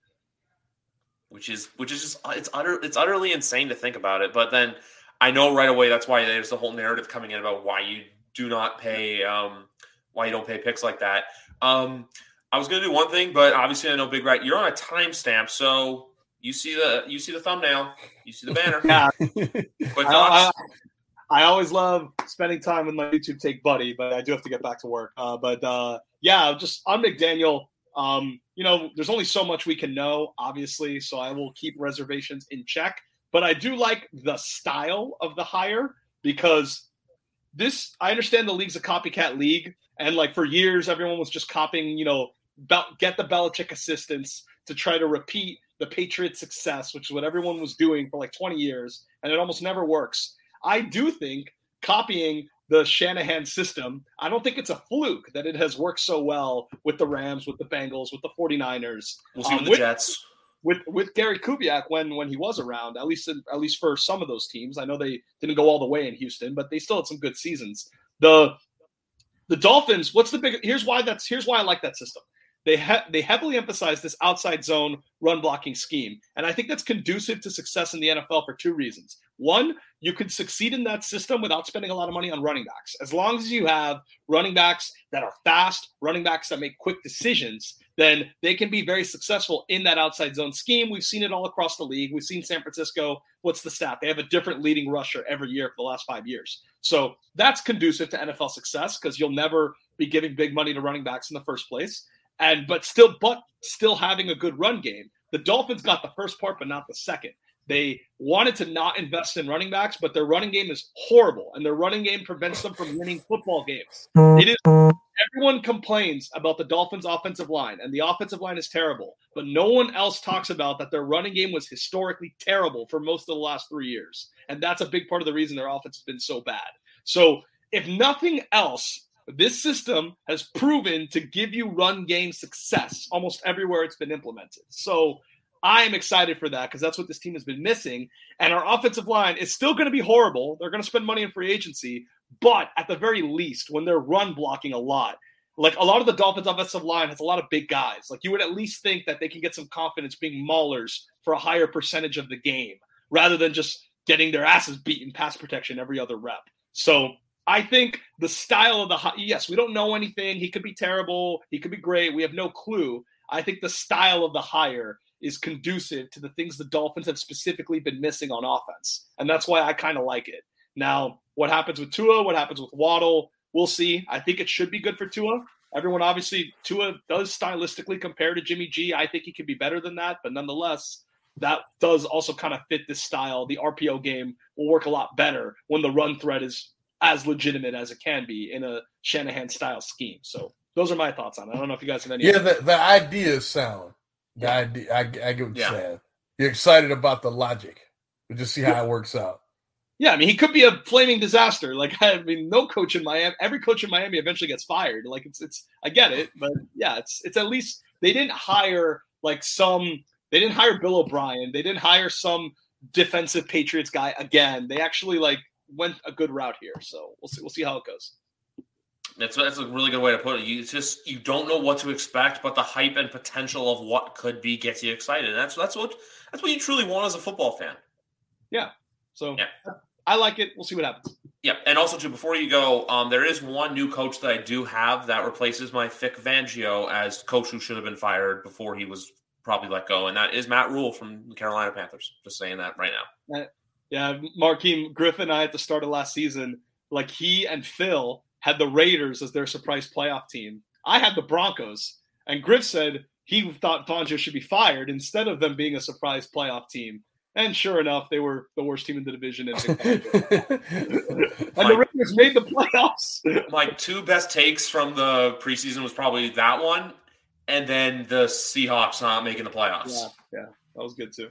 Which is which is just it's utter it's utterly insane to think about it. But then I know right away that's why there's the whole narrative coming in about why you do not pay um why you don't pay picks like that. Um I was gonna do one thing, but obviously I know Big Rat, you're on a timestamp, so you see the you see the thumbnail, you see the banner. *laughs* Yeah. Quick thoughts. I, always love spending time with my YouTube take buddy, but I do have to get back to work. Uh, but uh, yeah, just on McDaniel. Um, you know, there's only so much we can know, obviously, so I will keep reservations in check. But I do like the style of the hire because this. I understand the league's a copycat league, and like for years, everyone was just copying. You know, get the Belichick assistants to try to repeat the Patriots' success, which is what everyone was doing for like 20 years, and it almost never works. I do think copying the Shanahan system, I don't think it's a fluke that it has worked so well with the Rams, with the Bengals, with the 49ers. We'll see um, with the Jets. With with Gary Kubiak when when he was around, at least in, at least for some of those teams. I know they didn't go all the way in Houston, but they still had some good seasons. The the Dolphins, what's the big here's why that's here's why I like that system. They ha- they heavily emphasize this outside zone run blocking scheme, and I think that's conducive to success in the NFL for two reasons. One, you can succeed in that system without spending a lot of money on running backs. As long as you have running backs that are fast, running backs that make quick decisions, then they can be very successful in that outside zone scheme. We've seen it all across the league. We've seen San Francisco. What's the stat? They have a different leading rusher every year for the last five years. So that's conducive to NFL success because you'll never be giving big money to running backs in the first place. And but still, but still having a good run game. The Dolphins got the first part, but not the second. They wanted to not invest in running backs, but their running game is horrible, and their running game prevents them from winning football games. It is everyone complains about the Dolphins' offensive line, and the offensive line is terrible, but no one else talks about that their running game was historically terrible for most of the last three years, and that's a big part of the reason their offense has been so bad. So, if nothing else, this system has proven to give you run game success almost everywhere it's been implemented. So I am excited for that because that's what this team has been missing. And our offensive line is still going to be horrible. They're going to spend money in free agency, but at the very least, when they're run blocking a lot, like a lot of the Dolphins' offensive line has a lot of big guys. Like you would at least think that they can get some confidence being maulers for a higher percentage of the game rather than just getting their asses beaten pass protection every other rep. So I think the style of the yes, we don't know anything. He could be terrible. He could be great. We have no clue. I think the style of the hire is conducive to the things the Dolphins have specifically been missing on offense. And that's why I kind of like it. Now, what happens with Tua, what happens with Waddle, we'll see. I think it should be good for Tua. Everyone obviously Tua does stylistically compare to Jimmy G. I think he could be better than that, but nonetheless, that does also kind of fit this style. The RPO game will work a lot better when the run threat is as legitimate as it can be in a Shanahan style scheme. So those are my thoughts on it. I don't know if you guys have any. Yeah, the, the idea is sound. The yeah. idea, I, I get what you're yeah. saying. You're excited about the logic. We'll just see how yeah. it works out. Yeah, I mean, he could be a flaming disaster. Like, I mean, no coach in Miami, every coach in Miami eventually gets fired. Like, it's, it's, I get it, but yeah, it's, it's at least they didn't hire like some, they didn't hire Bill O'Brien. They didn't hire some defensive Patriots guy again. They actually like went a good route here. So we'll see, we'll see how it goes. That's that's a really good way to put it. You just you don't know what to expect, but the hype and potential of what could be gets you excited. And that's that's what that's what you truly want as a football fan. Yeah. So yeah. I like it. We'll see what happens. Yeah, and also too, before you go, um, there is one new coach that I do have that replaces my Vic Fangio as coach who should have been fired before he was probably let go, and that is Matt Rhule from the Carolina Panthers. Just saying that right now. Yeah, Markeem Griffin and I at the start of last season, like he and Phil had the Raiders as their surprise playoff team. I had the Broncos, and Griff said he thought Fangio should be fired instead of them being a surprise playoff team. And sure enough, they were the worst team in the division. And, *laughs* and the Raiders made the playoffs. *laughs* my two best takes from the preseason was probably that one, and then the Seahawks not making the playoffs. Yeah, yeah, that was good too.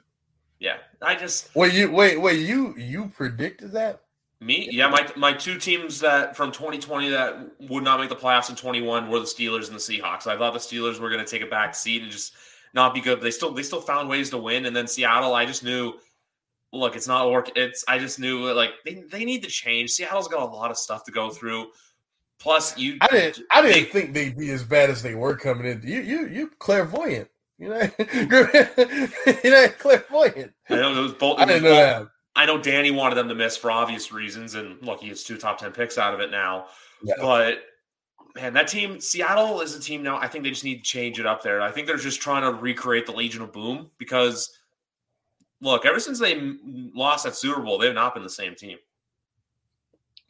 Yeah, I just wait. You wait, wait. You you predicted that? Me? Yeah, my my two teams that from 2020 that would not make the playoffs in 21 were the Steelers and the Seahawks. I thought the Steelers were going to take a back seat and just not be good. They still they still found ways to win. And then Seattle, I just knew, look, it's not work. It's I just knew like they, they need to change. Seattle's got a lot of stuff to go through. Plus, you I didn't I didn't they, think they'd be as bad as they were coming in. You you you clairvoyant. You know, *laughs* you know, clairvoyant. I know it was both. I didn't know that. I know Danny wanted them to miss for obvious reasons, and look, he gets two top ten picks out of it now. Yeah. But man, that team, Seattle is a team now. I think they just need to change it up there. I think they're just trying to recreate the Legion of Boom because, look, ever since they lost that Super Bowl, they've not been the same team.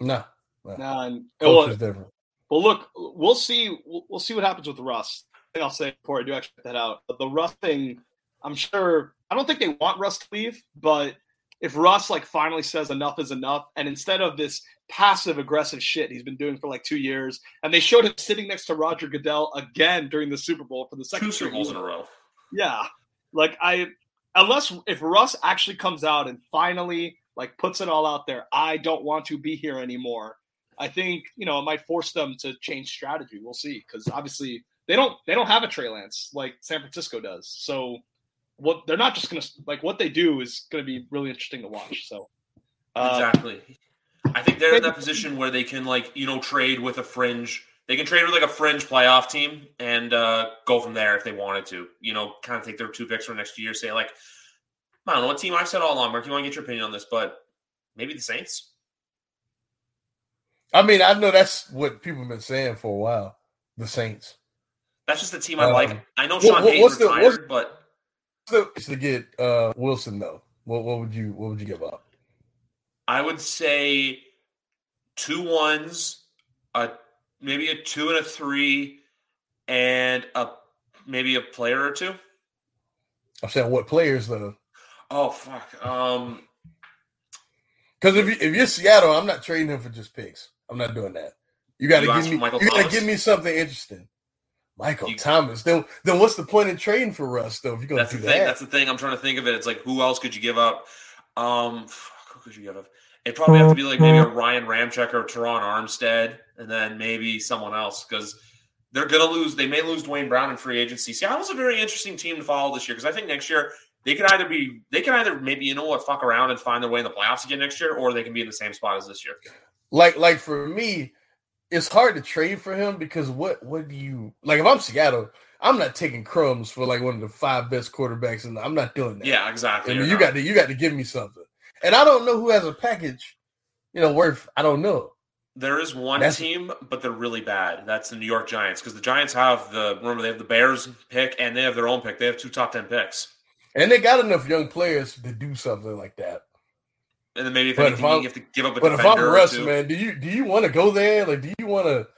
No, no, no well, different. Well, look, we'll see. We'll, we'll see what happens with Russ. I think I'll say before I do actually that out. But the Russ thing, I'm sure. I don't think they want Russ to leave, but if Russ like finally says enough is enough, and instead of this passive aggressive shit he's been doing for like two years, and they showed him sitting next to Roger Goodell again during the Super Bowl for the second two Super Bowls in a row. Yeah, like I, unless if Russ actually comes out and finally like puts it all out there, I don't want to be here anymore. I think you know it might force them to change strategy. We'll see because obviously they don't they don't have a Trey Lance like San Francisco does. So what they're not just going to like what they do is going to be really interesting to watch. So uh, exactly, I think they're in that position where they can like you know trade with a fringe. They can trade with like a fringe playoff team and uh, go from there if they wanted to. You know, kind of take their two picks for next year. Say like, I don't know what team I said all along. Mark, you want to get your opinion on this, but maybe the Saints. I mean, I know that's what people have been saying for a while. The Saints. That's just the team I um, like. I know Sean what, Hayes retired, the, but to get uh, Wilson though, what what would you what would you give up? I would say two ones, a maybe a two and a three, and a maybe a player or two. I'm saying what players though? Oh fuck. Um because if you, if you're Seattle, I'm not trading him for just picks. I'm not doing that. You got to give me. You got to give me something interesting. Michael you, Thomas. Then, then what's the point in trading for Russ though? If you're going to do the thing. that, that's the thing. I'm trying to think of it. It's like who else could you give up? Um, who could you give up? It probably have to be like maybe a Ryan Ramczyk or Terron Armstead, and then maybe someone else because they're going to lose. They may lose Duane Brown in free agency. Seattle's a very interesting team to follow this year because I think next year they could either be they can either maybe you know what fuck around and find their way in the playoffs again next year, or they can be in the same spot as this year. Like like for me, it's hard to trade for him because what what do you like if I'm Seattle, I'm not taking crumbs for like one of the five best quarterbacks, and I'm not doing that. Yeah, exactly. I mean, you not. got to you got to give me something, and I don't know who has a package, you know, worth. I don't know. There is one That's, team, but they're really bad. That's the New York Giants because the Giants have the remember they have the Bears pick and they have their own pick. They have two top ten picks, and they got enough young players to do something like that. And then maybe if but anything, if you have to give up a but if I'm Russ, man, do you do you want to go there? Like, do you want to?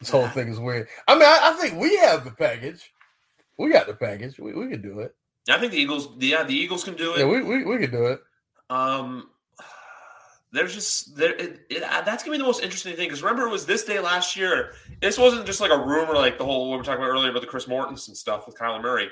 This whole thing is weird. I mean, I, I, think we have the package. We got the package. We, we can do it. I think the Eagles. Yeah, the Eagles can do it. Yeah, we we, we can do it. Um, there's just there. It, it, uh, that's gonna be the most interesting thing because remember it was this day last year. This wasn't just like a rumor, like the whole what we were talking about earlier about the Chris Mortensen stuff with Kyler Murray.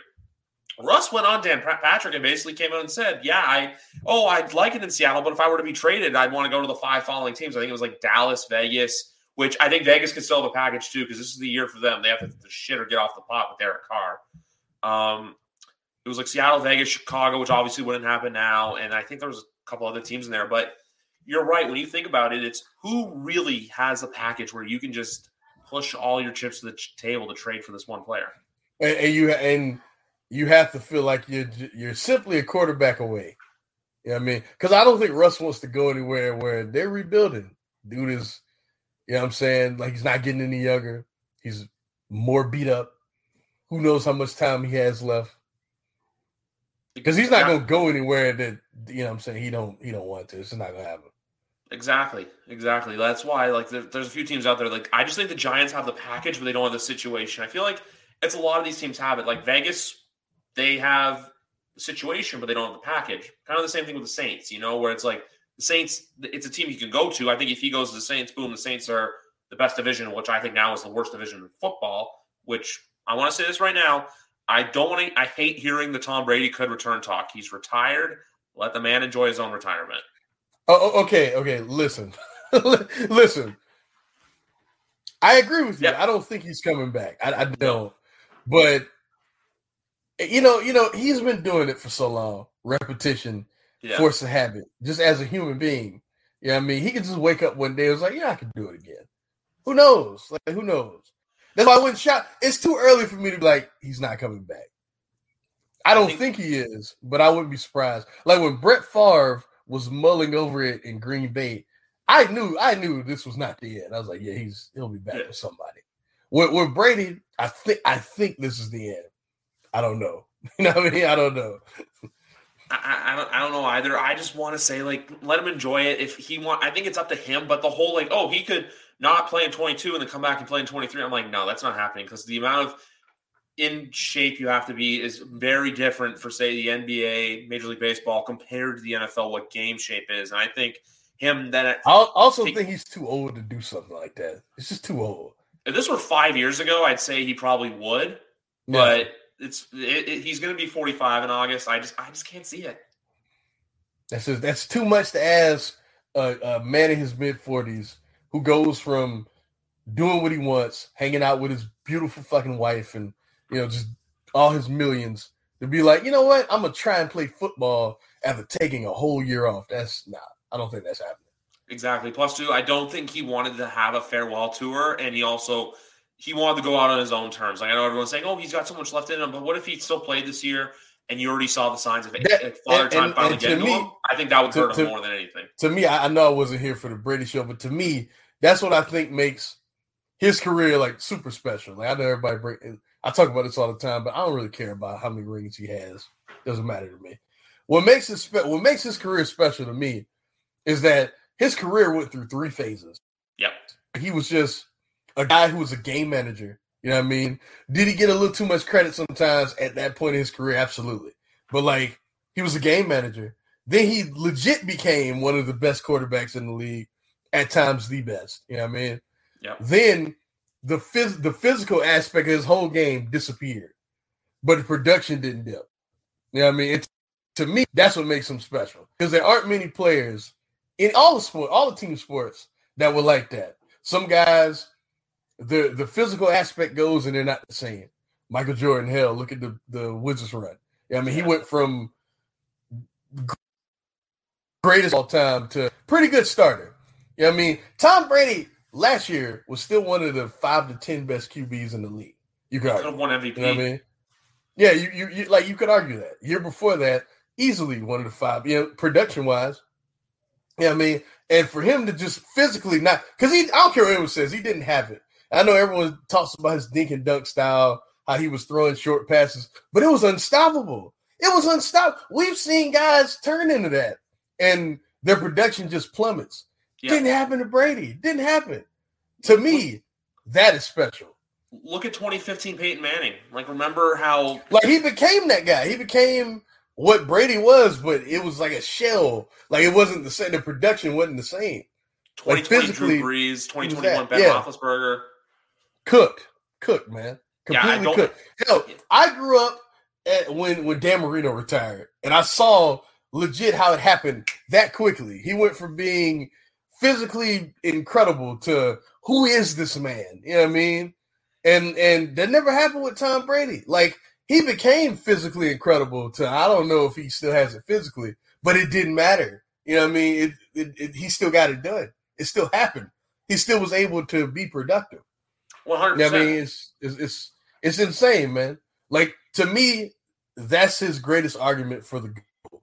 Russ went on Dan Patrick and basically came out and said, "Yeah, I oh I'd like it in Seattle, but if I were to be traded, I'd want to go to the five following teams. I think it was like Dallas, Vegas, which I think Vegas could still have a package too because this is the year for them. They have to the shit or get off the pot with Derek Carr. Um, it was like Seattle, Vegas, Chicago, which obviously wouldn't happen now, and I think there was a couple other teams in there. But you're right when you think about it, it's who really has a package where you can just push all your chips to the table to trade for this one player. And, and you and you have to feel like you're you're simply a quarterback away. You know what I mean? Because I don't think Russ wants to go anywhere where they're rebuilding. Dude is, you know what I'm saying? Like he's not getting any younger. He's more beat up. Who knows how much time he has left? Because he's not gonna go anywhere that you know what I'm saying he don't he don't want to. It's not gonna happen. Exactly, exactly. That's why like there, there's a few teams out there like I just think the Giants have the package, but they don't have the situation. I feel like it's a lot of these teams have it. Like Vegas they have the situation, but they don't have the package. Kind of the same thing with the Saints, you know, where it's like the Saints, it's a team you can go to. I think if he goes to the Saints, boom, the Saints are the best division, which I think now is the worst division in football, which I want to say this right now. I don't want to, I hate hearing the Tom Brady could return talk. He's retired. Let the man enjoy his own retirement. Oh, oh, okay, okay. Listen, *laughs* listen. I agree with you. Yep. I don't think he's coming back. I, I don't. But you know, you know, he's been doing it for so long. Repetition, Yeah. force a habit. Just as a human being, you know what I mean? He could just wake up one day and was like, "Yeah, I can do it again." Who knows? Like, who knows? That's why I wouldn't shout. It's too early for me to be like, "He's not coming back." I don't think- think, he is, but I wouldn't be surprised. Like when Brett Favre was mulling over it in Green Bay, I knew, I knew this was not the end. I was like, "Yeah, he's he'll be back Yeah. with somebody." With, with Brady, I think, I think this is the end. I don't know. *laughs* You know what I mean? I don't know. I, I, don't, I don't know either. I just want to say, like, let him enjoy it. If he want, I think it's up to him. But the whole, like, oh, he could not play in 22 and then come back and play in 23. I'm like, no, that's not happening because the amount of in shape you have to be is very different for, say, the NBA, Major League Baseball compared to the NFL. What game shape is, and I think him that I also Think- think he's too old to do something like that. It's just too old. if this were five years ago, I'd say he probably would. But it's it, it, he's going to be 45 in August. I just I just can't see it. That's just, that's too much to ask a, a man in his mid forties who goes from doing what he wants, hanging out with his beautiful fucking wife, and you know just all his millions to be like, you know what? I'm gonna try and play football after taking a whole year off. That's not. I don't think that's happening. Exactly. Plus, two, I don't think he wanted to have a farewell tour, and he also he wanted to go out on his own terms. Like I know everyone's saying, "Oh, he's got so much left in him," but what if he still played this year and you already saw the signs of it, That- father time and- finally and to getting to me- him? I think that would to- hurt him to- more than anything. to me, I, I know I wasn't here for the Brady show, but to me, that's what I think makes his career like super special. Like I know everybody break. I talk about this all the time, but I don't really care about how many rings he has. Doesn't matter to me. What makes it spe- what makes his career special to me is that his career went through three phases. Yep. He was just a guy who was a game manager. You know what I mean? Did he get a little too much credit sometimes at that point in his career? Absolutely. But like he was a game manager. Then he legit became one of the best quarterbacks in the league, at times the best. You know what I mean? Yep. Then the phys- the physical aspect of his whole game disappeared, but the production didn't dip. You know what I mean? It's, to me, that's what makes him special because there aren't many players in all the sport, all the team sports that were like that. Some guys, the the physical aspect goes and they're not the same. Michael Jordan, hell, look at the the Wizards run. I mean, he went from greatest all time to pretty good starter. You know what I mean? Tom Brady last year was still one of the five to ten best QBs in the league. You could argue. won MVP. You know what I mean? Yeah, you, you you like you could argue that. Year before that, easily one of the five, you know, production wise. Yeah, I mean, and for him to just physically not because he I don't care what anyone says, he didn't have it. I know everyone talks about his dink and dunk style, how he was throwing short passes, but it was unstoppable. It was unstoppable. We've seen guys turn into that, and their production just plummets. Yeah. Didn't happen to Brady. Didn't happen. To me, that is special. Look at 2015 Peyton Manning. Like, remember how Like he became that guy. He became what Brady was, but it was like a shell. Like it wasn't the same. The production wasn't the same. 2020 physically, Drew Brees, 2021 that, Ben yeah. Roethlisberger. Cooked, cooked, man, completely don't- cooked. Hell, I grew up at, when when Dan Marino retired, and I saw legit how it happened that quickly. He went from being physically incredible to who is this man? You know what I mean? And and that never happened with Tom Brady. Like he became physically incredible to I don't know if he still has it physically, but it didn't matter. You know what I mean? It, it, it he still got it done. It still happened. He still was able to be productive. 100. You know what I mean? It's, it's it's it's insane, man. Like to me, that's his greatest argument for the goal.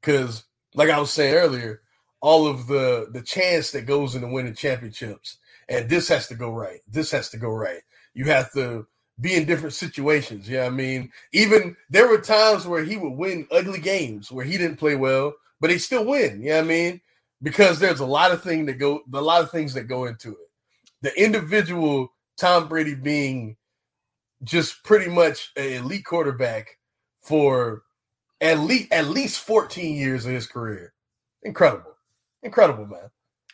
Because, like I was saying earlier, all of the the chance that goes into winning championships, and this has to go right. This has to go right. You have to be in different situations. Yeah, I mean, even there were times where he would win ugly games where he didn't play well, but he still win. Yeah, I mean, because there's a lot of thing that go, a lot of things that go into it. The individual Tom Brady being just pretty much an elite quarterback for at least at least 14 years of his career. Incredible. Incredible, man.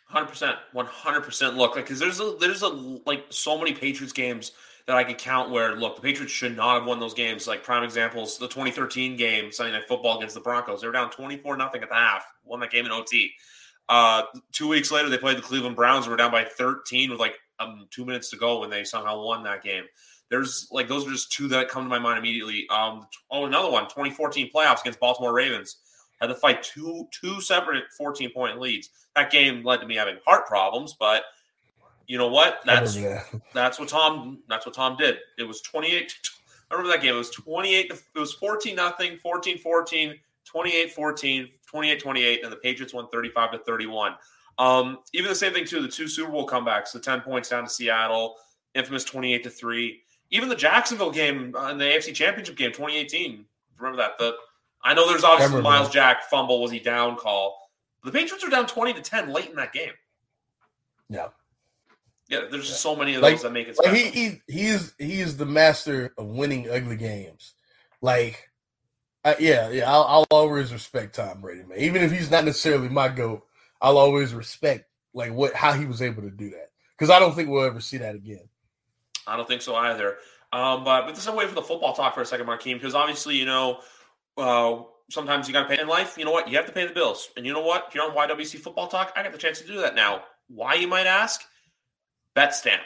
Hundred percent, one hundred percent. Look, like because there's a there's a like so many Patriots games that I could count where look the Patriots should not have won those games. Like prime examples, the 2013 game Sunday Night Football against the Broncos, they were down 24 nothing at the half, won that game in OT. Uh, two weeks later, they played the Cleveland Browns. And were down by 13 with like um, two minutes to go when they somehow won that game. There's like those are just two that come to my mind immediately. Um, oh, another one, 2014 playoffs against Baltimore Ravens. Had to fight two two separate 14 point leads. That game led to me having heart problems, but you know what? That's *laughs* that's what Tom that's what Tom did. It was 28 I remember that game. It was 28 it was 14 nothing, 14 14, 28 14, 28 28 and the Patriots won 35 to 31. Um, even the same thing too, the two Super Bowl comebacks, the 10 points down to Seattle, infamous 28 to 3 even the Jacksonville game uh, in the AFC Championship game 2018. Remember that? The I know there's obviously the Myles Jack fumble was he down call. The Patriots are down 20 to 10 late in that game. Yeah. Yeah, there's just so many of those that make it. Like he, he he's he's the master of winning ugly games. Like I, yeah, yeah, I'll, I'll, always respect Tom Brady, man. Even if he's not necessarily my goat, I'll always respect like what how he was able to do that because I don't think we'll ever see that again. I don't think so either. Um, but but this is a way for the football talk for a second, Markeem, because obviously you know uh, sometimes you got to pay in life. You know what? You have to pay the bills, and you know what? If you're on YWC Football Talk, I got the chance to do that now. Why you might ask? BetStamp.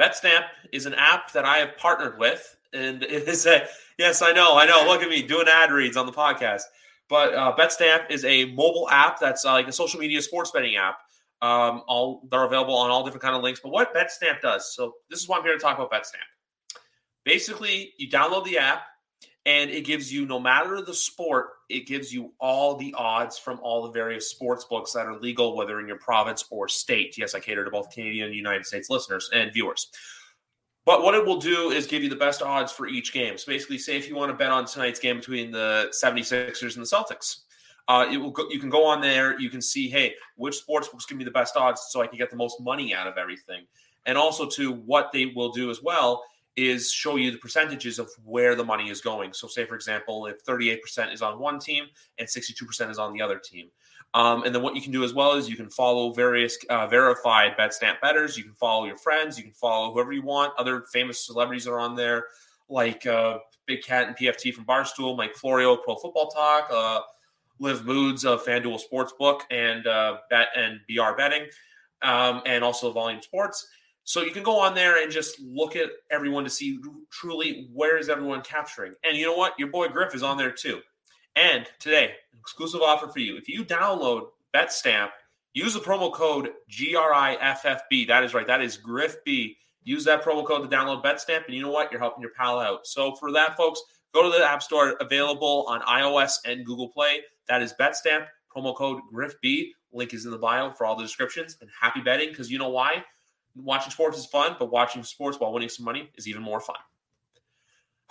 BetStamp is an app that I have partnered with, and it is a yes, I know, I know. Look at me doing ad reads on the podcast. But uh, BetStamp is a mobile app that's uh, like a social media sports betting app. Um, all they're available on all different kind of links. But what BetStamp does, so this is why I'm here to talk about BetStamp. Basically, you download the app and it gives you no matter the sport, it gives you all the odds from all the various sports books that are legal, whether in your province or state. Yes, I cater to both Canadian and United States listeners and viewers. But what it will do is give you the best odds for each game. So basically, say if you want to bet on tonight's game between the 76ers and the Celtics, uh, it will go, you can go on there. You can see, hey, which sports books give me the best odds, so I can get the most money out of everything. And also, to what they will do as well is show you the percentages of where the money is going. So, say for example, if 38% is on one team and 62% is on the other team. Um, and then what you can do as well is you can follow various uh, verified BetStamp betters. You can follow your friends. You can follow whoever you want. Other famous celebrities are on there, like uh, Big Cat and PFT from Barstool, Mike Florio, Pro Football Talk. Uh, Liv Moods of FanDuel Sportsbook and uh, Bet and BR Betting, um, and also Volume Sports. So you can go on there and just look at everyone to see truly where is everyone capturing. And you know what? Your boy Griff is on there too. And today, exclusive offer for you. If you download BetStamp, use the promo code GRIFFB. That is right. That is GriffB. Use that promo code to download BetStamp, and you know what? You're helping your pal out. So for that, folks, go to the App Store, available on iOS and Google Play. That is BetStamp, promo code GriffB. Link is in the bio for all the descriptions. And happy betting because you know why? Watching sports is fun, but watching sports while winning some money is even more fun.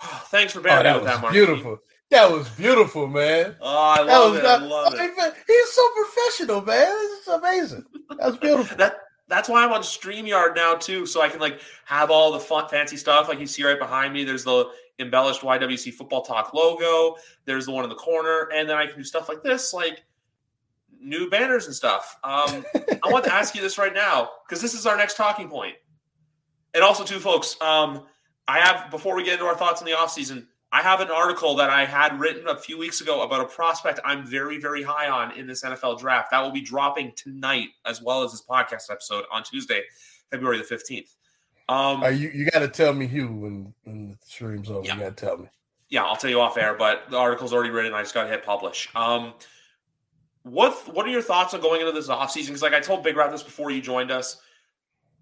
*sighs* Thanks for bearing oh, with that, Mark. Beautiful. That was beautiful, man. Oh, I love it. That, I love I mean, it. He's so professional, man. It's amazing. That's beautiful. that that's why I'm on StreamYard now too, so I can like have all the fun, fancy stuff. Like you see right behind me, there's the embellished YWC Football Talk logo. There's the one in the corner, and then I can do stuff like this, like new banners and stuff. Um, I want to ask you this right now because this is our next talking point. And also, too, folks, um, I have before we get into our thoughts on the offseason, I have an article that I had written a few weeks ago about a prospect I'm very, very high on in this NFL draft. That will be dropping tonight, as well as this podcast episode on Tuesday, February the 15th. Um, uh, you you got to tell me, Hugh, when when the stream's over. Yeah. You got to tell me. Yeah, I'll tell you off air, but the article's already written. I just got to hit publish. Um, what what are your thoughts on going into this offseason? Because like I told Big Rat this before you joined us.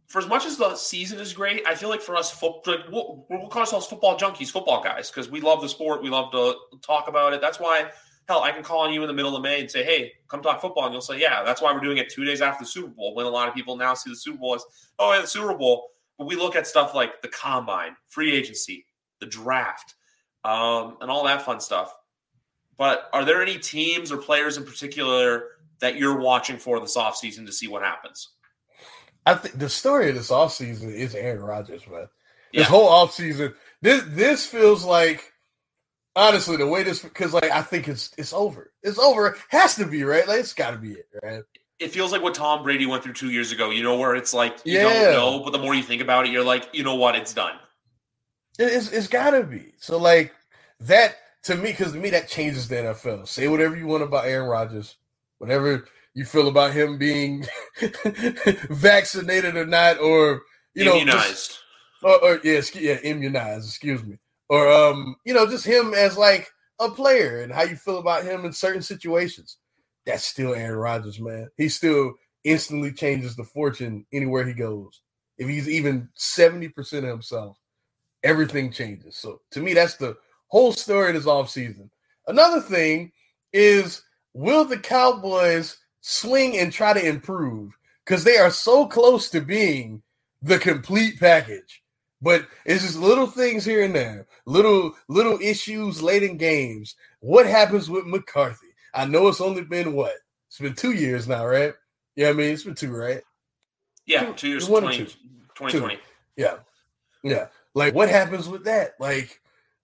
For as much as the season is great, I feel like for us, like, we'll, we'll call ourselves football junkies, football guys, because we love the sport. We love to talk about it. That's why, hell, I can call on you in the middle of May and say, hey, come talk football. And you'll say, yeah, that's why we're doing it two days after the Super Bowl, when a lot of people now see the Super Bowl as, oh, yeah, the Super Bowl but we look at stuff like the combine, free agency, the draft, um, and all that fun stuff. But are there any teams or players in particular that you're watching for this offseason to see what happens? I think the story of this offseason is Aaron Rodgers, man. This yeah. whole offseason, this this feels like honestly the way this because like I think it's it's over. It's over. Has to be right. Like it's got to be it, right? it feels like what Tom Brady went through two years ago. You know, where it's like you yeah. don't know, but the more you think about it, you're like, you know what, it's done. It's it's gotta be. So like that to me, because to me that changes the NFL. Say whatever you want about Aaron Rodgers, whatever you feel about him being *laughs* vaccinated or not, or you know, Immunized. just- or, or yeah, yeah, immunized. Excuse me, or um, you know, just him as like a player and how you feel about him in certain situations. That's still Aaron Rodgers, man. He still instantly changes the fortune anywhere he goes. If he's even seventy percent of himself, everything changes. So to me, that's the whole story of this offseason. Another thing is will the Cowboys swing and try to improve? Because they are so close to being the complete package. But it's just little things here and there, little little issues late in games. What happens with McCarthy? I know it's only been what? It's been two years now, right? Yeah, I mean it's been two, right? Yeah, Two- two years, one or 20, two. 2020. Yeah. Yeah. Like what happens with that? Like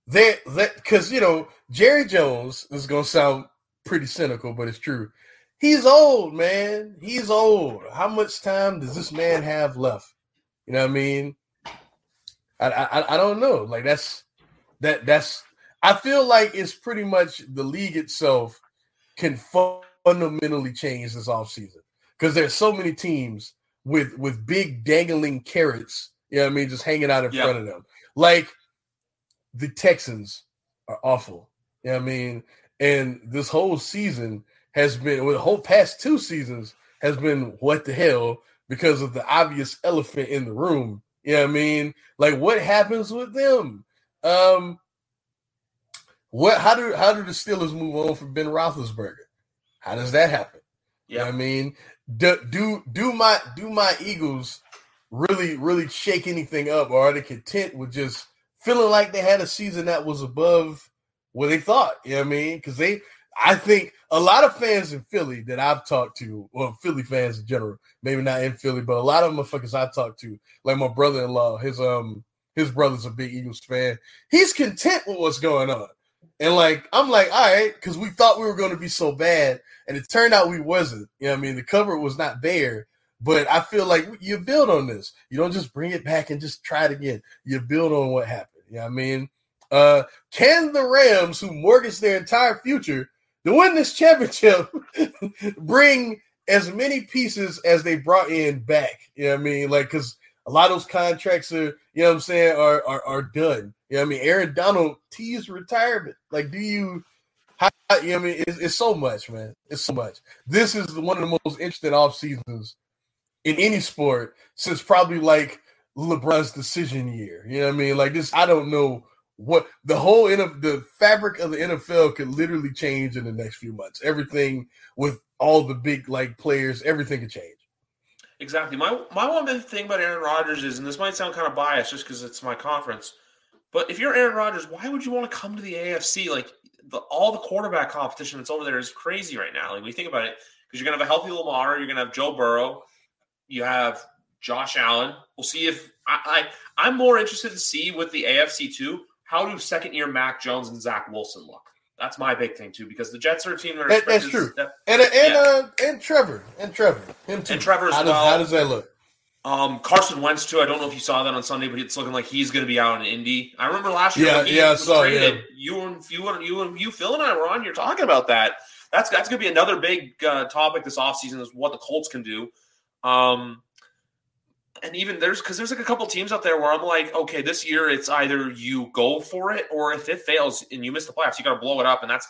that that because you know, Jerry Jones is gonna sound pretty cynical, but it's true. He's old, man. He's old. How much time does this man have left? You know what I mean? I I, I don't know. Like that's that that's I feel like it's pretty much the league itself can fundamentally change this offseason. Because there's so many teams with with big dangling carrots, you know what I mean, just hanging out in Yeah. front of them. Like the Texans are awful. You know what I mean? And this whole season has been well, the whole past two seasons has been what the hell because of the obvious elephant in the room. You know what I mean? Like what happens with them? Um what how do how do the Steelers move on from Ben Roethlisberger? How does that happen? You know Yeah. what I mean, do do do my do my Eagles really really shake anything up, or are they content with just feeling like they had a season that was above what they thought? You know what I mean? Because they, I think a lot of fans in Philly that I've talked to, or Philly fans in general, maybe not in Philly, but a lot of motherfuckers I talked to, like my brother-in-law, his um his brother's a big Eagles fan. He's content with what's going on. And like I'm like, all right, because we thought we were going to be so bad, and it turned out we wasn't. You know what I mean? The cover was not there, but I feel like you build on this. You don't just bring it back and just try it again. You build on what happened. You know what I mean? Uh, can the Rams, who mortgage their entire future to win this championship, *laughs* bring as many pieces as they brought in back? You know what I mean? Like, because a lot of those contracts are, you know what I'm saying, are are, are done. You know what I mean? Aaron Donald teased retirement. Like, do you how, you know what I mean? It's, it's so much, man. It's so much. This is one of the most interesting off seasons in any sport since probably like LeBron's decision year. You know what I mean? Like this, I don't know what the whole end of the fabric of the NFL could literally change in the next few months. Everything with all the big like players, everything could change. Exactly. My my one big thing about Aaron Rodgers is, and this might sound kind of biased just because it's my conference, but if you're Aaron Rodgers, why would you want to come to the AFC? Like the, all the quarterback competition that's over there is crazy right now. Like we think about it, because you're gonna have a healthy Lamar, you're gonna have Joe Burrow, you have Josh Allen. We'll see if I, I I'm more interested to see with the AFC too. How do second year Mac Jones and Zach Wilson look? That's my big thing too, because the Jets are a team that are That- that's true. And and Yeah. uh and Trevor and Trevor him too. And Trevor as how does, well. How does that look? Um, Carson Wentz too. I don't know if you saw that on Sunday, but it's looking like he's going to be out in Indy. I remember last year. Yeah, when yeah, I saw, traded, yeah. You and you and you and you, Phil and I were on. You're talking about that. That's that's going to be another big uh, topic this offseason is what the Colts can do. Um, and even there's because there's like a couple teams out there where I'm like, okay, this year it's either you go for it or if it fails and you miss the playoffs, you got to blow it up. And that's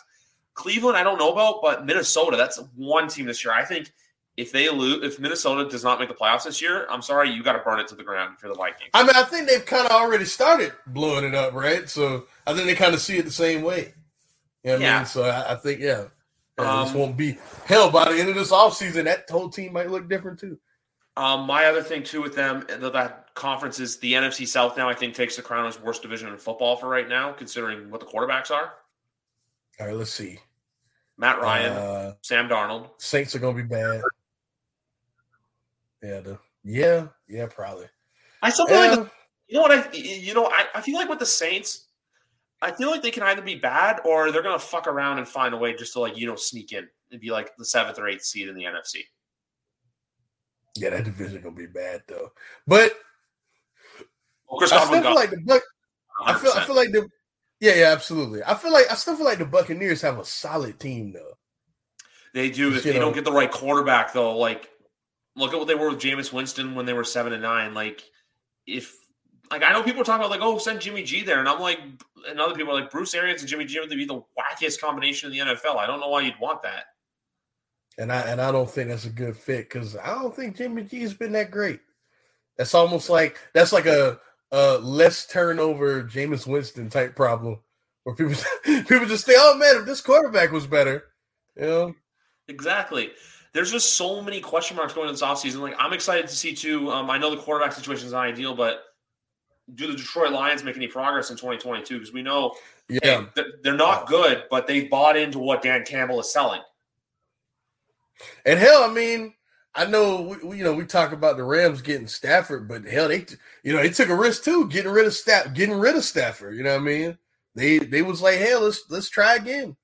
Cleveland. I don't know about, but Minnesota. That's one team this year. I think if they lose, if Minnesota does not make the playoffs this year, I'm sorry, you got to burn it to the ground for the Vikings. I mean, I think they've kind of already started blowing it up, right? So I think they kind of see it the same way. You know what I Yeah. mean? So I, I think, yeah. Yeah, this Um, won't be hell by the end of this offseason. That whole team might look different too. Um, my other thing too with them, that, that conference is the NFC South. Now I think takes the crown as worst division in football for right now, considering what the quarterbacks are. All right, let's see. Matt Ryan, Uh, Sam Darnold. Saints are gonna be bad. Yeah, the, yeah, yeah, probably. I still feel like the, you know what I you know I, I feel like with the Saints, I feel like they can either be bad or they're gonna fuck around and find a way just to like you know sneak in and be like the seventh or eighth seed in the NFC. Yeah, that division gonna be bad though. But Well, I still feel like the Buck. I feel, I feel like the. Yeah, yeah, absolutely. I feel like I still feel like the Buccaneers have a solid team though. They do. If they know- don't get the right quarterback, though, like look at what they were with Jameis Winston when they were seven and nine. Like if like I know people are talking about like, oh, send Jimmy G there, and I'm like, and other people are like Bruce Arians and Jimmy G would be the wackiest combination in the NFL. I don't know why you'd want that. And I and I don't think that's a good fit because I don't think Jimmy G's been that great. That's almost like that's like a, a less turnover Jameis Winston type problem where people *laughs* people just think, oh man, if this quarterback was better, you know. Exactly. There's just so many question marks going into this offseason. Like I'm excited to see too. Um, I know the quarterback situation is not ideal, but do the Detroit Lions make any progress in 2022? Because we know Yeah, hey, they're, they're not good, but they bought into what Dan Campbell is selling. And hell, I mean, I know we, we you know we talk about the Rams getting Stafford, but hell, they you know they took a risk too, getting rid of Staff, getting rid of Stafford. You know what I mean? They they was like, hey, let's let's try again.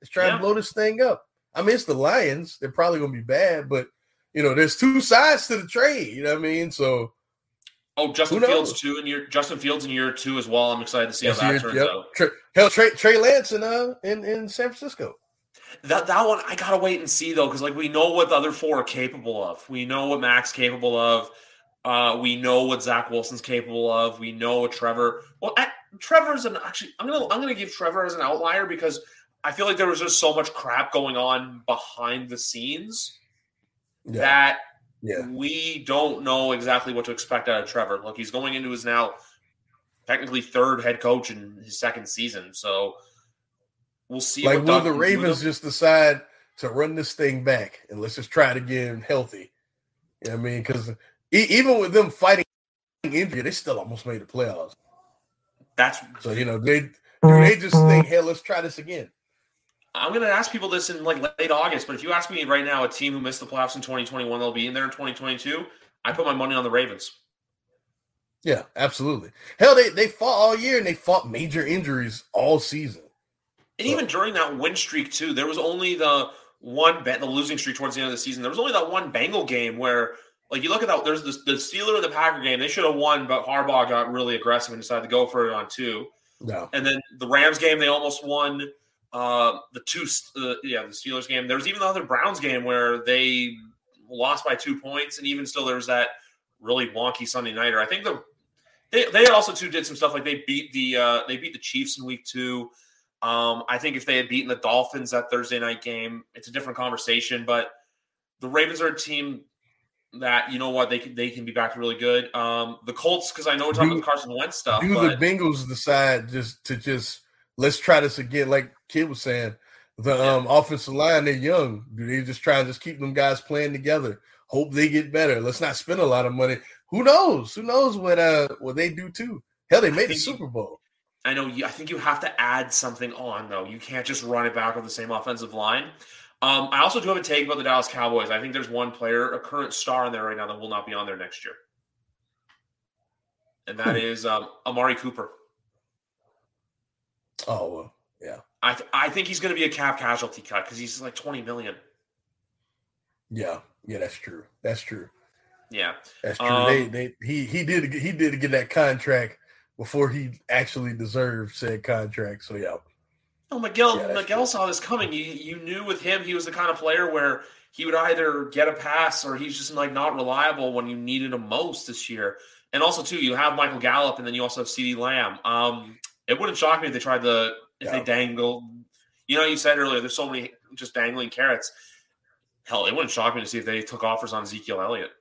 Let's try Yeah. and blow this thing up. I mean, it's the Lions. They're probably gonna be bad, but you know, there's two sides to the trade. You know what I mean? So Oh, Justin Fields too, and year Justin Fields in year two as well. I'm excited to see how that turns yep. out. Trey, hell, Trey, Trey Lance in uh in, in San Francisco. That that one I gotta wait and see though, because like we know what the other four are capable of. We know what Mac's capable of. Uh, we know what Zach Wilson's capable of. We know what Trevor. Well, I, Trevor's an actually. I'm gonna I'm gonna give Trevor as an outlier because I feel like there was just so much crap going on behind the scenes Yeah, that yeah. we don't know exactly what to expect out of Trevor. Look, he's going into his now technically third head coach in his second season, so we'll see. Like, what will Doug the Ravens to- just decide to run this thing back and let's just try it again healthy? You know what I mean? Because even with them fighting injury, they still almost made the playoffs. That's So you know they they just mm-hmm. think, hey, let's try this again. I'm going to ask people this in like late August, but if you ask me right now, a team who missed the playoffs in 2021, they'll be in there in 2022. I put my money on the Ravens. Yeah, absolutely. Hell, they they fought all year and they fought major injuries all season. And even during that win streak too, there was only the one bet the losing streak towards the end of the season. There was only that one Bengal game where, like, you look at that. There's this, the Steeler and the Packer game. They should have won, but Harbaugh got really aggressive and decided to go for it on two. No, And then the Rams game, they almost won. Uh, the two, uh, yeah, the Steelers game. There was even the other Browns game where they lost by two points, and even still, there was that really wonky Sunday nighter. I think the they they also too did some stuff like they beat the uh, they beat the Chiefs in week two. Um, I think if they had beaten the Dolphins that Thursday night game, it's a different conversation. But the Ravens are a team that you know what they can they can be back really good. Um, the Colts because I know we're talking Do- about Carson Wentz stuff, do but the Bengals decide just to just let's try this again? Like Kid was saying, the um offensive line they're young. Do they just try and just keep them guys playing together? Hope they get better. Let's not spend a lot of money. Who knows? Who knows what uh what they do too? Hell, they made the Super Bowl. I know. You, I think you have to add something on though. You can't just run it back with the same offensive line. Um, I also do have a take about the Dallas Cowboys. I think there's one player, a current star in there right now, that will not be on there next year, and that Hmm. um, Amari Cooper. Oh yeah, I th- I think he's going to be a cap casualty cut because he's like 20 million. yeah, yeah. That's true. That's true. Yeah, That's true. Um, they they he he did he did get that contract before he actually deserved said contract. So yeah, Oh, Miguel, Yeah, Miguel saw this coming. You you knew with him he was the kind of player where he would either get a pass or he's just like not reliable when you needed him most this year. And also too, you have Michael Gallup, and then you also have CeeDee Lamb. Um, it wouldn't shock me if they tried the if Yeah. they dangle. You know, you said earlier there's so many just dangling carrots. Hell, it wouldn't shock me to see if they took offers on Ezekiel Elliott.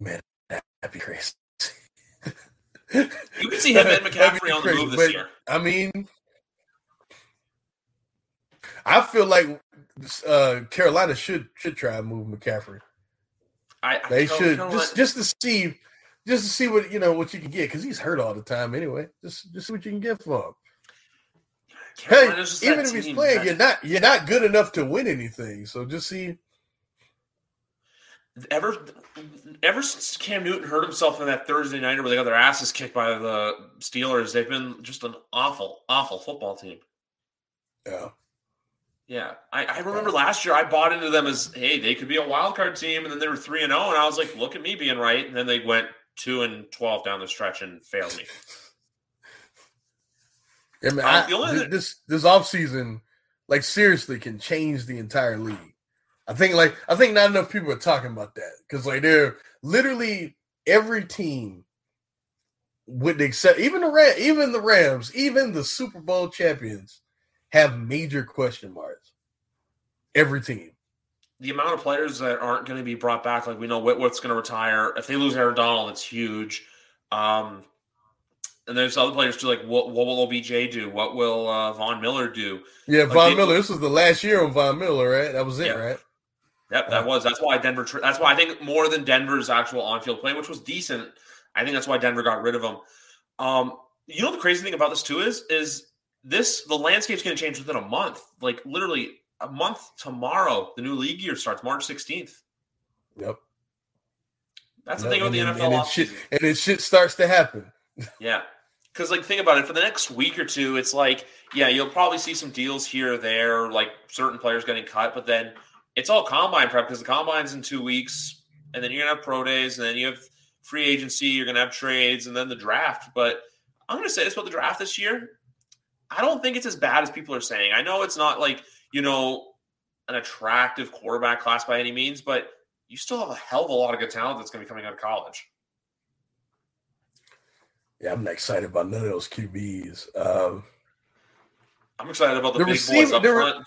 Man, that'd be crazy. You can see him and *laughs* McCaffrey on the move this but, year. I mean, I feel like uh, Carolina should should try and move McCaffrey. I, I They should just just to see just to see what you know what you can get because he's hurt all the time anyway. Just just see what you can get for him. Hey, Carolina's just even if he's playing, that- you're not you're not good enough to win anything. So just see. Ever ever since Cam Newton hurt himself in that Thursday night where they got their asses kicked by the Steelers, they've been just an awful, awful football team. Yeah, Yeah, I, I remember last year I bought into them as hey they could be a wild card team, and then they were three and zero, and I was like, look at me being right, and then they went two and twelve down the stretch and failed me. I mean, Um, I- this this off season, like seriously can change the entire league. I think like I think not enough people are talking about that because like they're literally every team, with the except even the Ram, even the Rams, even the Super Bowl champions have major question marks. Every team. The amount of players that aren't going to be brought back, like we know Whitworth's going to retire. If they lose Aaron Donald, it's huge. Um, and there's other players too. Like what, what will OBJ do? What will uh, Von Miller do? Yeah, Like, Von they- Miller. This was the last year of Von Miller, right? That was it, Yeah. right? Yep, that was. That's why Denver. That's why I think more than Denver's actual on-field play, which was decent. I think that's why Denver got rid of him. Um, you know the crazy thing about this too is is this the landscape's going to change within a month. Like literally a month tomorrow, the new league year starts March sixteenth. Yep. That's the Yep, thing about the and, NFL and then shit, and then shit starts to happen. *laughs* Yeah. Because, like, think about it. For the next week or two, it's like, yeah, you'll probably see some deals here or there, like certain players getting cut, but then it's all combine prep because the combine's in two weeks, and then you're to have pro days, and then you have free agency, you're going to have trades, and then the draft. But I'm going to say this about the draft this year. I don't think it's as bad as people are saying. I know it's not like, you know, an attractive quarterback class by any means, but you still have a hell of a lot of good talent that's going to be coming out of college. Yeah, I'm not excited about none of those QBs. Um, I'm excited about the, The big receiver- boys up front.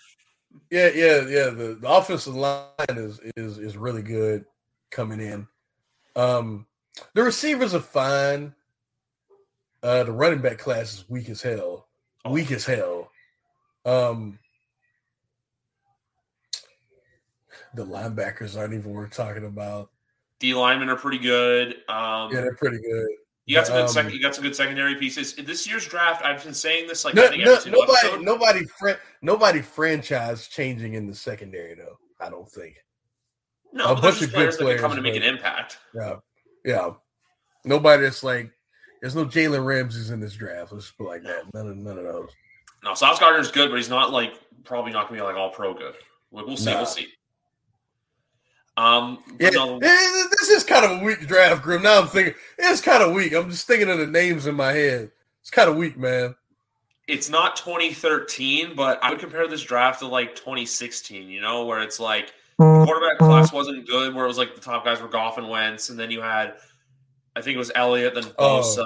Yeah, yeah, yeah. The, the offensive line is is is really good coming in. Um, the receivers are fine. Uh, the running back class is weak as hell. Weak as hell. Um, the linebackers aren't even worth talking about. D linemen are pretty good. Um, Yeah, they're pretty good. You got some good um, second, you got some good secondary pieces. In this year's draft, I've been saying this like No, no, nobody, episode. nobody, fran- nobody franchise changing in the secondary though. I don't think. no, a bunch of good players come in make an impact. Yeah, yeah. Nobody that's like. There's no Jalen Ramsey in this draft. Let's put like that. None of none of those. No, Sauce Gardner's good, but he's not like probably not gonna be like all pro good. Like, we'll see, Nah. we'll see. Um, Yeah, no, eh, this is kind of a weak draft, Grim. Now I'm thinking it's kind of weak. I'm just thinking of the names in my head. It's kind of weak, man. it's not 2013, but I would compare this draft to like 2016. You know, where it's like the quarterback class wasn't good, where it was like the top guys were Goff and Wentz, and then you had, I think it was Elliott, then Oh. Bosa.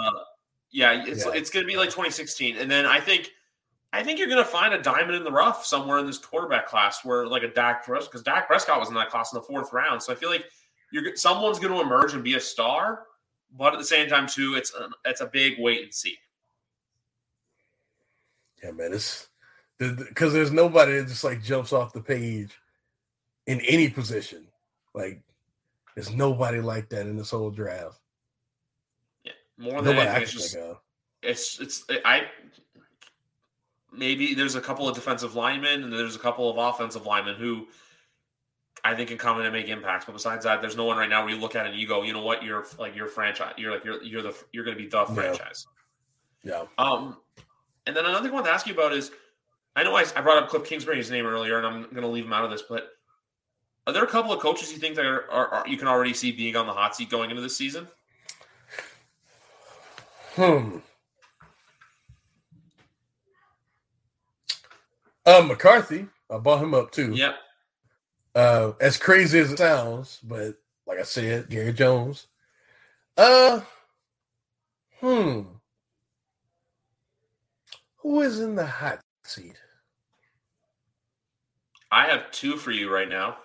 Yeah, it's Yeah. it's going to be like 2016, and then I think. I think you're going to find a diamond in the rough somewhere in this quarterback class, where like a Dak Prescott, because Dak Prescott was in that class in the fourth round. So I feel like you're someone's going to emerge and be a star, but at the same time, too, it's a, it's a big wait and see. Yeah, man. It's because there's nobody that just like jumps off the page in any position. Like there's nobody like that in this whole draft. Yeah, more than Nobody anything, it's just it's it's I maybe there's a couple of defensive linemen and there's a couple of offensive linemen who I think can come in and make impacts. But besides that, there's no one right now where you look at it and you go, you know what, you're like your franchise. You're like you're you're the you're going to be the franchise. Yeah. Um, and then another thing I want to ask you about is, I know I, I brought up Cliff Kingsbury's name earlier, and I'm going to leave him out of this, but are there a couple of coaches you think that are, are, are you can already see being on the hot seat going into this season? Hmm. Um, McCarthy. I bought him up too. Yep. Uh, as crazy as it sounds, but like I said, Gary Jones. Uh, hmm. Who is in the hot seat? I have two for you right now.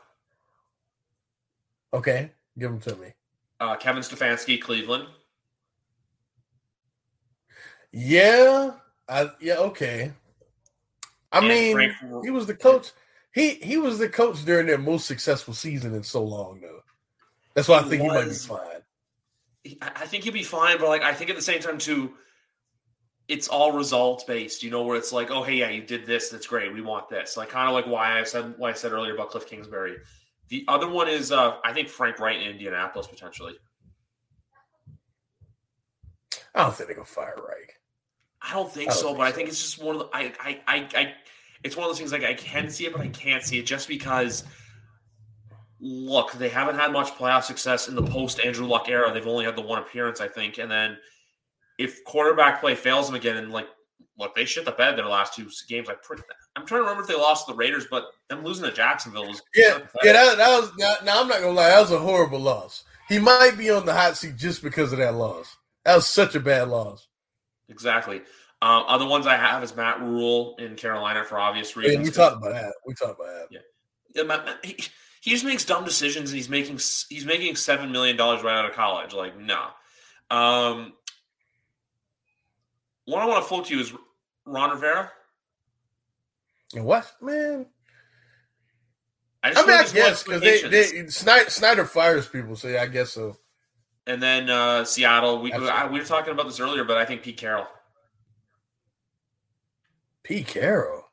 Okay, give them to me. Uh, Kevin Stefanski, Cleveland. Yeah, I yeah okay. I And mean, Frank- he was the coach. He he was the coach during their most successful season in so long, though. That's why I think he might be fine. I think he'll be fine, but like I think at the same time too, it's all results based. You know, where it's like, oh hey, yeah, you did this, that's great. We want this. Like kind of like why I said why I said earlier about Cliff Kingsbury. The other one is uh, I think Frank Reich in Indianapolis potentially. I don't think they gonna fire Reich. I don't think I don't so, think but I think it's just one of the I, I I I it's one of those things like I can see it, but I can't see it just because look, they haven't had much playoff success in the post Andrew Luck era. They've only had the one appearance, I think. And then if quarterback play fails them again and like look, they shit the bed their last two games. I pretty, I'm trying to remember if they lost to the Raiders, but them losing to Jacksonville was yeah, yeah. That, that was now, now. I'm not gonna lie, that was a horrible loss. He might be on the hot seat just because of that loss. That was such a bad loss. Exactly. Um, other ones I have is Matt Rhule in Carolina for obvious reasons. Yeah, we talked about that. We talked about that. Yeah, yeah Matt, he, he just makes dumb decisions, and he's making he's making seven million dollars right out of college. Like, no. Um, one I want to float to you is Ron Rivera. What, man? I, I mean, I guess because they, they Snyder, Snyder, fires people, so yeah, I guess so. And then uh, Seattle, we I, we were talking about this earlier, but I think Pete Carroll. Pete Carroll.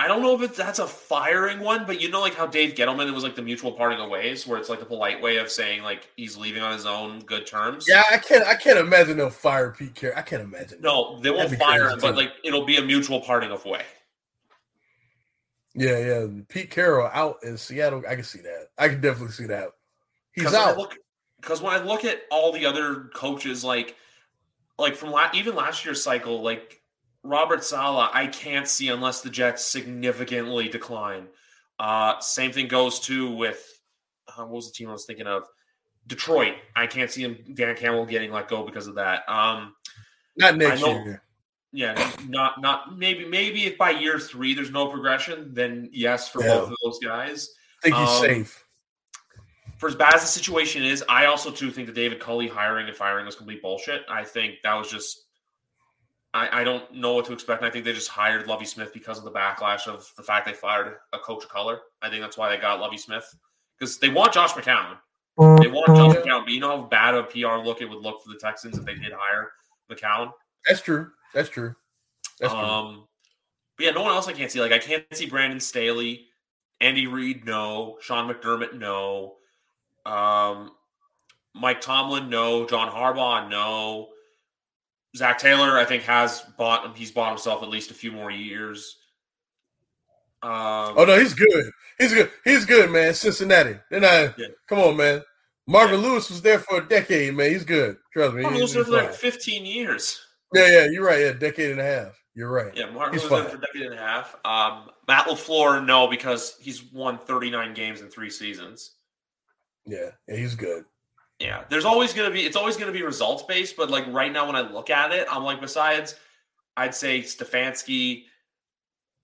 I don't know if it's, that's a firing one, but you know, like how Dave Gettleman, it was like the mutual parting of ways, where it's like the polite way of saying like he's leaving on his own good terms. Yeah, I can't. I can't imagine they'll fire Pete Carroll. I can't imagine. No, they won't fire him, but like it'll be a mutual parting of way. Yeah, yeah. Pete Carroll out in Seattle. I can see that. I can definitely see that. He's out. Because when I look at all the other coaches, like, like from la- even last year's cycle, like Robert Saleh, I can't see unless the Jets significantly decline. Uh, same thing goes too with uh, what was the team I was thinking of? Detroit. I can't see him Dan Campbell getting let go because of that. Um, Not next year. Yeah, not not maybe maybe if by year three there's no progression, then yes for yeah. both of those guys. I think he's um, safe. For as bad as the situation is, I also too think that David Culley hiring and firing was complete bullshit. I think that was just I, I don't know what to expect. I think they just hired Lovie Smith because of the backlash of the fact they fired a coach of color. I think that's why they got Lovie Smith because they want Josh McCown. They want Josh McCown, but you know how bad of a PR look it would look for the Texans if they did hire McCown. That's true. That's true. That's true. Um, but yeah, no one else I can't see. Like I can't see Brandon Staley, Andy Reid, no. Sean McDermott, no. Um, Mike Tomlin, no. John Harbaugh, no. Zac Taylor, I think, has bought him, he's bought himself at least a few more years. Um, oh no, he's good. He's good. He's good, man. Cincinnati. Then I yeah. come on, man. Marvin yeah. Lewis was there for a decade, man. He's good. Trust me. Marvin Lewis was there for like 15 years. Yeah, yeah, you're right. Yeah, decade and a half. You're right. Yeah, Martin he's was fine. there for a decade and a half. Um, Matt LaFleur, no, because he's won 39 games in three seasons. Yeah, yeah he's good. Yeah, there's always gonna be it's always gonna be results based, but like right now when I look at it, I'm like besides I'd say Stefanski,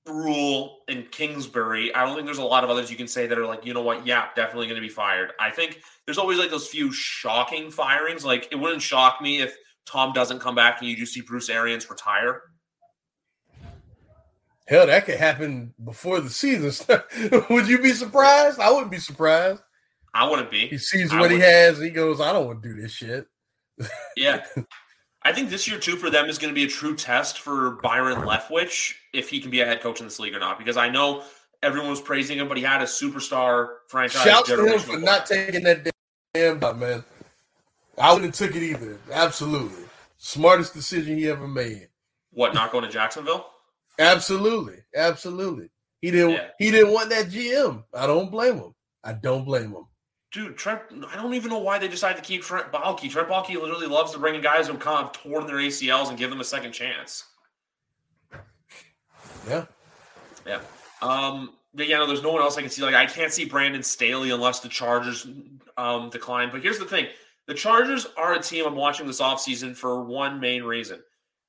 Rhule, and Kingsbury. I don't think there's a lot of others you can say that are like, you know what, yeah, definitely gonna be fired. I think there's always like those few shocking firings. Like it wouldn't shock me if Tom doesn't come back and you do see Bruce Arians retire. Hell, that could happen before the season. *laughs* Would you be surprised? I wouldn't be surprised. I wouldn't be. He sees what he has. he goes, I don't want to do this shit. *laughs* yeah. I think this year, too, for them is going to be a true test for Byron Leftwich if he can be a head coach in this league or not. Because I know everyone was praising him, but he had a superstar franchise. Shout to him for not taking that damn job, man. I wouldn't have took it either. Absolutely. Smartest decision he ever made. What, not going to Jacksonville? *laughs* Absolutely. Absolutely. He didn't yeah. he didn't want that GM. I don't blame him. I don't blame him. Dude, Trent, I don't even know why they decided to keep Trent Baalke. Trent Baalke literally loves to bring in guys who kind of torn their ACLs and give them a second chance. Yeah. Yeah. Um, but yeah, no, there's no one else I can see. Like, I can't see Brandon Staley unless the Chargers um, decline. But here's the thing the Chargers are a team I'm watching this offseason for one main reason.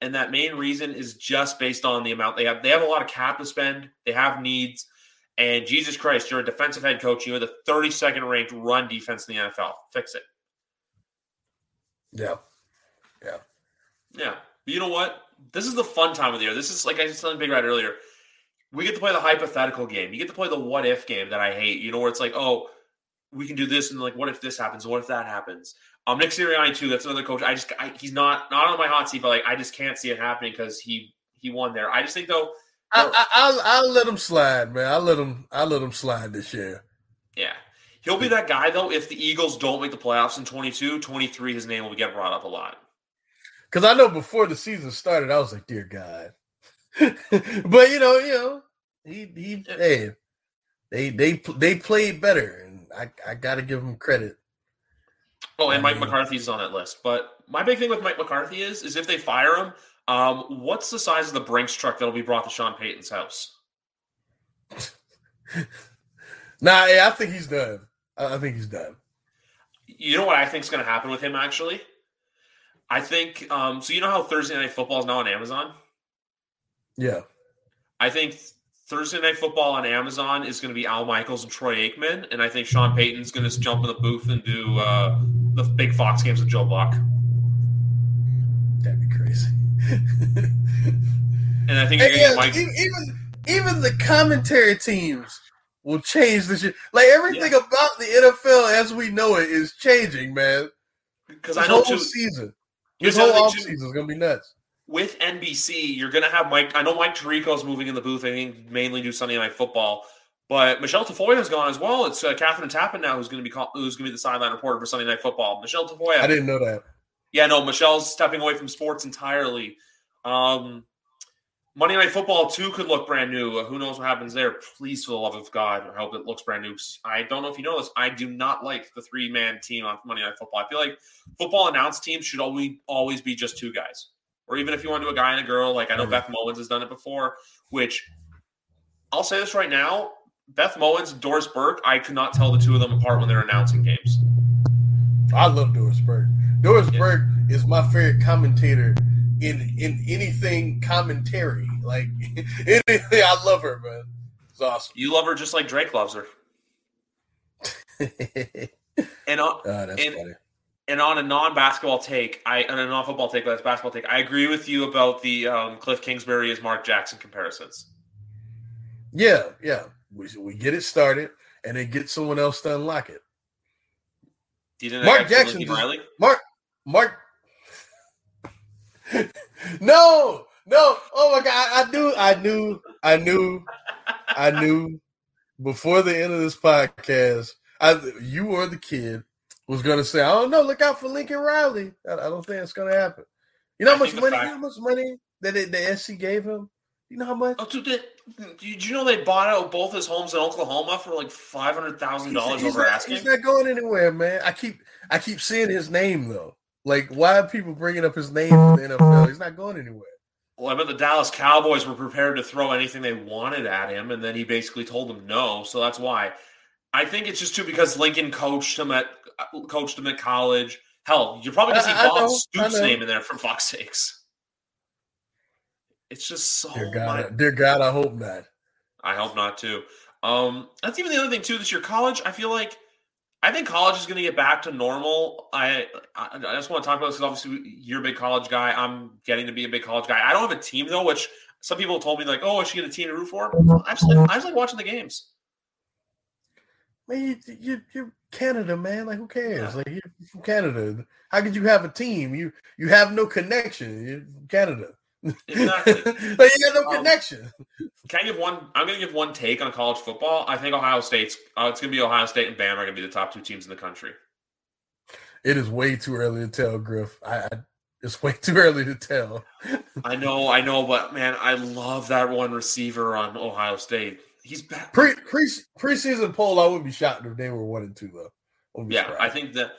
And that main reason is just based on the amount they have. They have a lot of cap to spend, they have needs. And Jesus Christ, you're a defensive head coach. You're the 32nd ranked run defense in the NFL. Fix it. Yeah. Yeah. Yeah. But you know what? This is the fun time of the year. This is like I was telling Big Rat earlier. We get to play the hypothetical game. You get to play the what if game that I hate. You know, where it's like, oh, we can do this, and like, what if this happens? What if that happens? Um, Nick Sirianni too. That's another coach. I just I, he's not not on my hot seat, but like I just can't see it happening because he he won there. I just think though I, will I'll let him slide, man. I'll let him. I'll let him slide this year. Yeah, he'll be that guy though. If the Eagles don't make the playoffs in 22, 23, his name will get brought up a lot. Because I know before the season started, I was like, "Dear God," *laughs* but you know, you know, he he yeah. hey, they they they played better, and I I got to give him credit. Oh, and Mike McCarthy's on that list. But my big thing with Mike McCarthy is is if they fire him, Um, what's the size of the Brinks truck that'll be brought to Sean Payton's house? *laughs* nah, yeah, I think he's done. I think he's done. You know what I think is going to happen with him? Actually, I think. Um, so you know how Thursday Night Football is now on Amazon. Yeah, I think Thursday Night Football on Amazon is going to be Al Michaels and Troy Aikman, and I think Sean Payton's going to jump in the booth and do uh, the big Fox games with Joe Buck. That'd be crazy. And I think you're yeah, Mike- even even the commentary teams will change this shit. Like everything yeah. about the NFL as we know it is changing, man. Because I know whole too, season, this whole offseason is gonna be nuts. With NBC, you're gonna have Mike. I know Mike Tirico's moving in the booth. I think mainly do Sunday Night Football. But Michelle Tafoya has gone as well. It's uh, Kathryn Tappen now who's going to be call- who's going to be the sideline reporter for Sunday Night Football. Michelle Tafoya. I didn't know that. Yeah, no, Michelle's stepping away from sports entirely. Um, Monday Night Football too could look brand new. Uh, who knows what happens there? Please, for the love of God, I hope it looks brand new. I don't know if you know this. I do not like the three man team on Monday Night Football. I feel like football announced teams should always always be just two guys, or even if you want to do a guy and a girl. Like I know mm-hmm. Beth Mowins has done it before. Which I'll say this right now: Beth Mowins, Doris Burke. I could not tell the two of them apart when they're announcing games. I love Doris Burke. Doris yeah. Burke is my favorite commentator in in anything commentary. Like *laughs* anything, I love her, man. It's awesome. You love her just like Drake loves her. *laughs* and on, oh, and, and, on a non-basketball take, I on a non-football take, but that's basketball take. I agree with you about the um, Cliff Kingsbury as Mark Jackson comparisons. Yeah, yeah, we we get it started, and then get someone else to unlock it. Mark Jackson, just, Mark, Mark. *laughs* no, no. Oh my God! I knew, I knew, I knew, I knew before the end of this podcast. I, you or the kid was going to say, "I don't know. Look out for Lincoln Riley." I, I don't think it's going to happen. You know how much money? Fact- how much money that the SC gave him? You know how much? Oh, dude, did, did you know they bought out both his homes in Oklahoma for like five hundred thousand dollars over not, asking? He's not going anywhere, man. I keep I keep seeing his name though. Like, why are people bringing up his name for the NFL? He's not going anywhere. Well, I bet the Dallas Cowboys were prepared to throw anything they wanted at him, and then he basically told them no. So that's why. I think it's just too because Lincoln coached him at coached him at college. Hell, you're probably gonna see Bob Stoops' name in there for fuck's sakes. It's just so. Dear God, dear God, I hope not. I hope not too. Um, that's even the other thing too. This year, college. I feel like I think college is going to get back to normal. I I, just want to talk about this because obviously you're a big college guy. I'm getting to be a big college guy. I don't have a team though, which some people told me like, oh, I should get a team to root for. I just like, I just like watching the games. Man, you, you, you're Canada, man. Like, who cares? Yeah. Like, you're from Canada. How could you have a team? You you have no connection. You're Canada. Exactly. *laughs* but you got no um, connection. Can I give one? I'm going to give one take on college football. I think Ohio State's. Uh, it's going to be Ohio State and Bama are going to be the top two teams in the country. It is way too early to tell, Griff. I, I it's way too early to tell. I know, I know, but man, I love that one receiver on Ohio State. He's back. Pre, pre preseason poll. I would be shocked if they were one and two though. Yeah, surprised. I think that.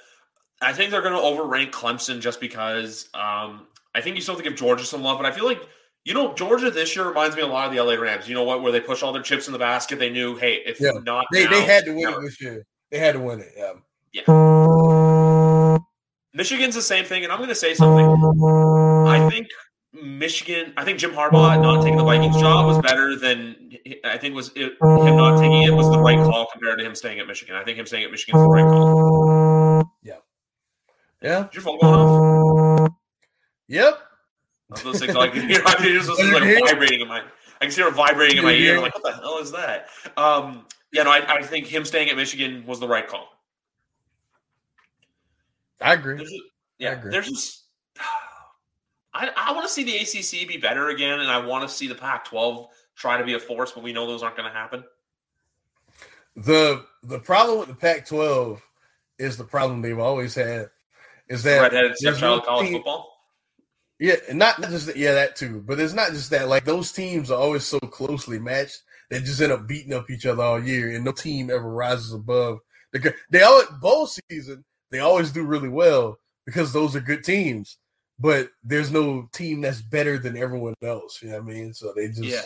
I think they're going to overrank Clemson just because um, I think you still have to give Georgia some love, but I feel like you know Georgia this year reminds me a lot of the LA Rams. You know what? Where they push all their chips in the basket. They knew, hey, if yeah. not, they now, they had to win never. it this year. They had to win it. Yeah. Yeah. Michigan's the same thing, and I'm going to say something. I think Michigan. I think Jim Harbaugh not taking the Vikings job was better than I think was it, him not taking it was the right call compared to him staying at Michigan. I think him staying at Michigan is the right call. Yeah. Yeah. Did your phone go off? Yep. Those things like, *laughs* you know, I mean, just like vibrating in my. I can hear it vibrating in my ear. I'm like, what the hell is that? Um, yeah, no, I, I, think him staying at Michigan was the right call. I agree. There's yeah, agree. there's just. *sighs* I, I want to see the ACC be better again, and I want to see the Pac-12 try to be a force, but we know those aren't going to happen. The the problem with the Pac-12 is the problem they've always had is that redheaded stepchild college football. Yeah, not just that, yeah that too, but it's not just that. Like those teams are always so closely matched they just end up beating up each other all year, and no team ever rises above. The, they always bowl season they always do really well because those are good teams. but there's no team that's better than everyone else. You know what I mean? So they just Yeah.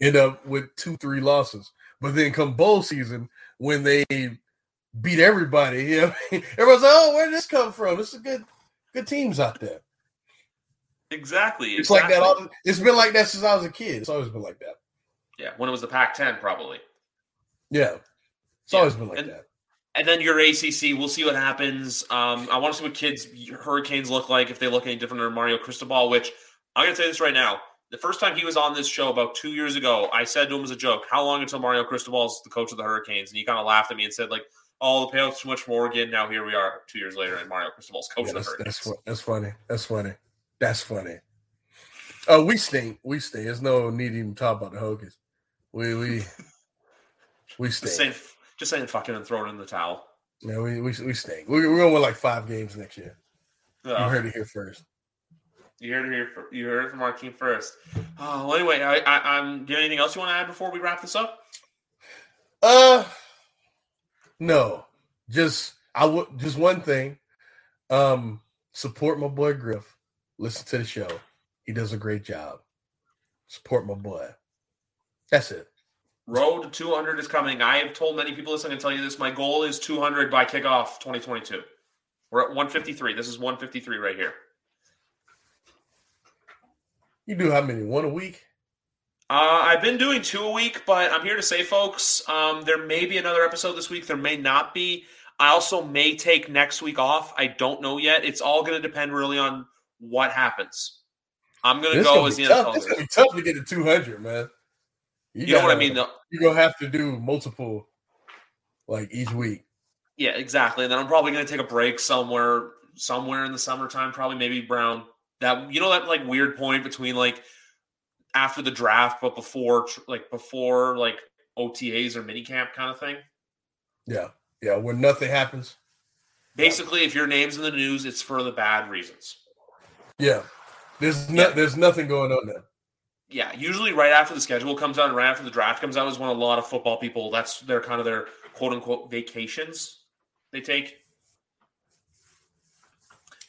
end up with two, three losses. But then come bowl season when they beat everybody, *laughs* you know, what I mean? everyone's like, "Oh, where did this come from? This is good, good teams out there." Exactly. It's like that. All, it's been like that since I was a kid. It's always been like that. Yeah, when it was the Pac-10, probably. Yeah, it's Yeah, always been like and- that. And then your ACC, we'll see what happens. Um, I want to see what kids Hurricanes look like if they look any different than Mario Cristobal. Which I'm going to say this right now: the first time he was on this show about two years ago, I said to him as a joke, "How long until Mario Cristobal is the coach of the Hurricanes?" And he kind of laughed at me and said, "Like, oh, the payout's too much for Oregon." Now here we are, two years later, and Mario Cristobal's coach Yeah, of the Hurricanes. that's, that's funny. That's funny. That's funny. Oh, we stink. We stink. There's no need to even talk about the Hokies. We we *laughs* we just stink. saying, just saying, fucking and throwing in the towel. Yeah, we we we stink. We're, we're gonna win like five games next year. You Oh. heard it here first. You heard it here. You heard it from our team first. Oh, well, anyway, I, I, I'm. Do you have anything else you want to add before we wrap this up? Uh, no, just I would just one thing. Um, support my boy Griff. Listen to the show. He does a great job. Support my boy. That's it. Road to 200 is coming. I have told many people this. I can tell you this. My goal is 200 by kickoff 2022. We're at 153. This is 153 right here. You do how many? One a week? Uh, I've been doing two a week, but I'm here to say, folks, um, there may be another episode this week. There may not be. I also may take next week off. I don't know yet. It's all going to depend really on what happens. I'm going to This go gonna as the. NFL. It's gonna be tough to get to two hundred, man. You know what I mean? though? You're gonna have to do multiple, like each week. Yeah, exactly. And then I'm probably going to take a break somewhere, somewhere in the summertime. Probably maybe Brown. That you know that like weird point between like after the draft, but before like before like OTAs or minicamp kind of thing. Yeah, yeah. When nothing happens. Basically, if your name's in the news, it's for the bad reasons. Yeah, there's no, Yeah. there's nothing going on there. Yeah, usually right after the schedule comes out and right after the draft comes out is when a lot of football people that's their kind of their quote unquote vacations they take.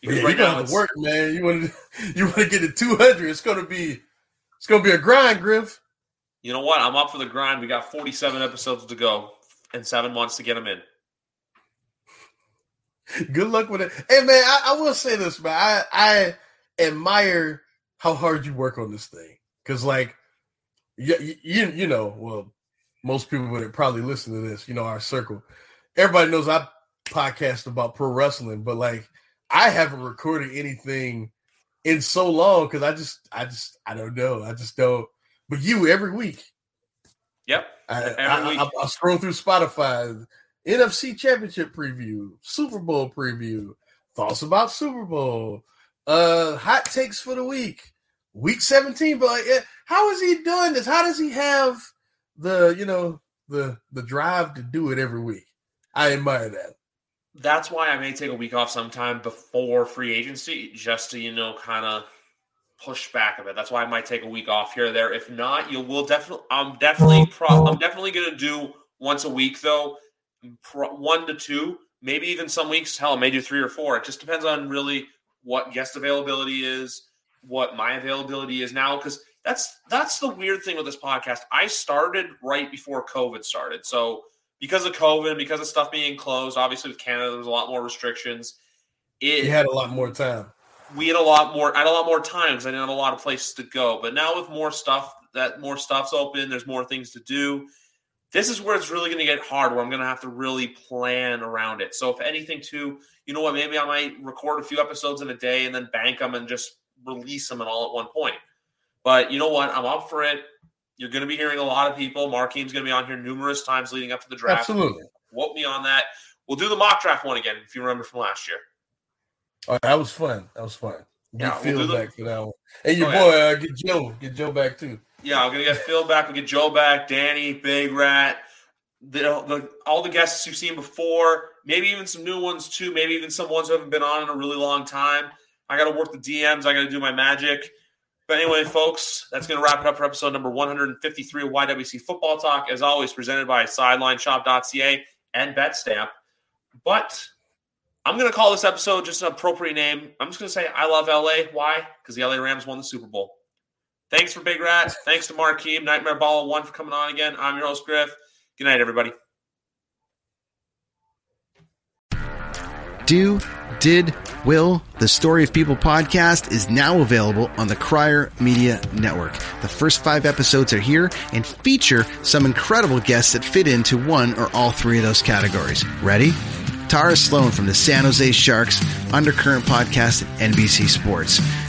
Yeah, Because you right gonna now to work, man. You want to *laughs* you want to get to two hundred. It's gonna be it's gonna be a grind, Griff. you know what? I'm up for the grind. We got 47 episodes to go and seven months to get them in. Good luck with it. Hey, man, I, I will say this, man. I I admire how hard you work on this thing because, like, you, you you know, well, most people would probably listen to this. You know, our circle. Everybody knows I podcast about pro wrestling, but like, I haven't recorded anything in so long because I just I just I don't know. I just don't. But you every week. Yep. I, Every I, week. I, I scroll through Spotify, NFC Championship preview, Super Bowl preview, thoughts about Super Bowl, uh, hot takes for the week, week seventeen. But how is he doing this? How does he have the you know the the drive to do it every week? I admire that. That's why I may take a week off sometime before free agency, just to you know, kind of push back a bit. That's why I might take a week off here or there. If not, you will definitely. I'm definitely. Pro- I'm definitely going to do once a week though, pro- one to two, maybe even some weeks. Hell, I may do three or four. It just depends on really what guest availability is, what my availability is now, because that's that's the weird thing with this podcast. I started right before COVID started, so because of COVID, because of stuff being closed, obviously with Canada, there was a lot more restrictions. It, He had a lot more time. we had a lot more. I had a lot more times. I didn't have a lot of places to go. But now with more stuff, that more stuff's open. There's more things to do. This is where it's really going to get hard. Where I'm going to have to really plan around it. So if anything, too, you know what? Maybe I might record a few episodes in a day and then bank them and just release them and all at one point. But you know what? I'm up for it. You're going to be hearing a lot of people. Markeem's going to be on here numerous times leading up to the draft. Absolutely. Quote me on that. We'll do the mock draft one again if you remember from last year. Oh, that was fun. That was fun. Get Yeah, we'll Phil do the- back for that one. And your Oh, boy, uh, get Joe, get Joe back too. Yeah, I'm gonna get Phil back. We'll get Joe back, Danny, Big Rat, the, the all the guests you've seen before. Maybe even some new ones too. Maybe even some ones who haven't been on in a really long time. I got to work the DMs. I got to do my magic. But anyway, folks, that's to wrap it up for episode number 153 of YWC Football Talk. As always, presented by SidelineShop.ca and BetStamp. But I'm going to call this episode just an appropriate name. I'm just going to say I love LA. Why? Because the LA Rams won the Super Bowl. Thanks for Big Rat. Thanks to Markeem, Nightmare Ball One for coming on again. I'm your host, Griff. Good night, everybody. Do, did, will, the Story of People podcast is now available on the Crier Media Network. The first five episodes are here and feature some incredible guests that fit into one or all three of those categories. Ready? Tara Sloan from the San Jose Sharks, Undercurrent podcast at NBC Sports.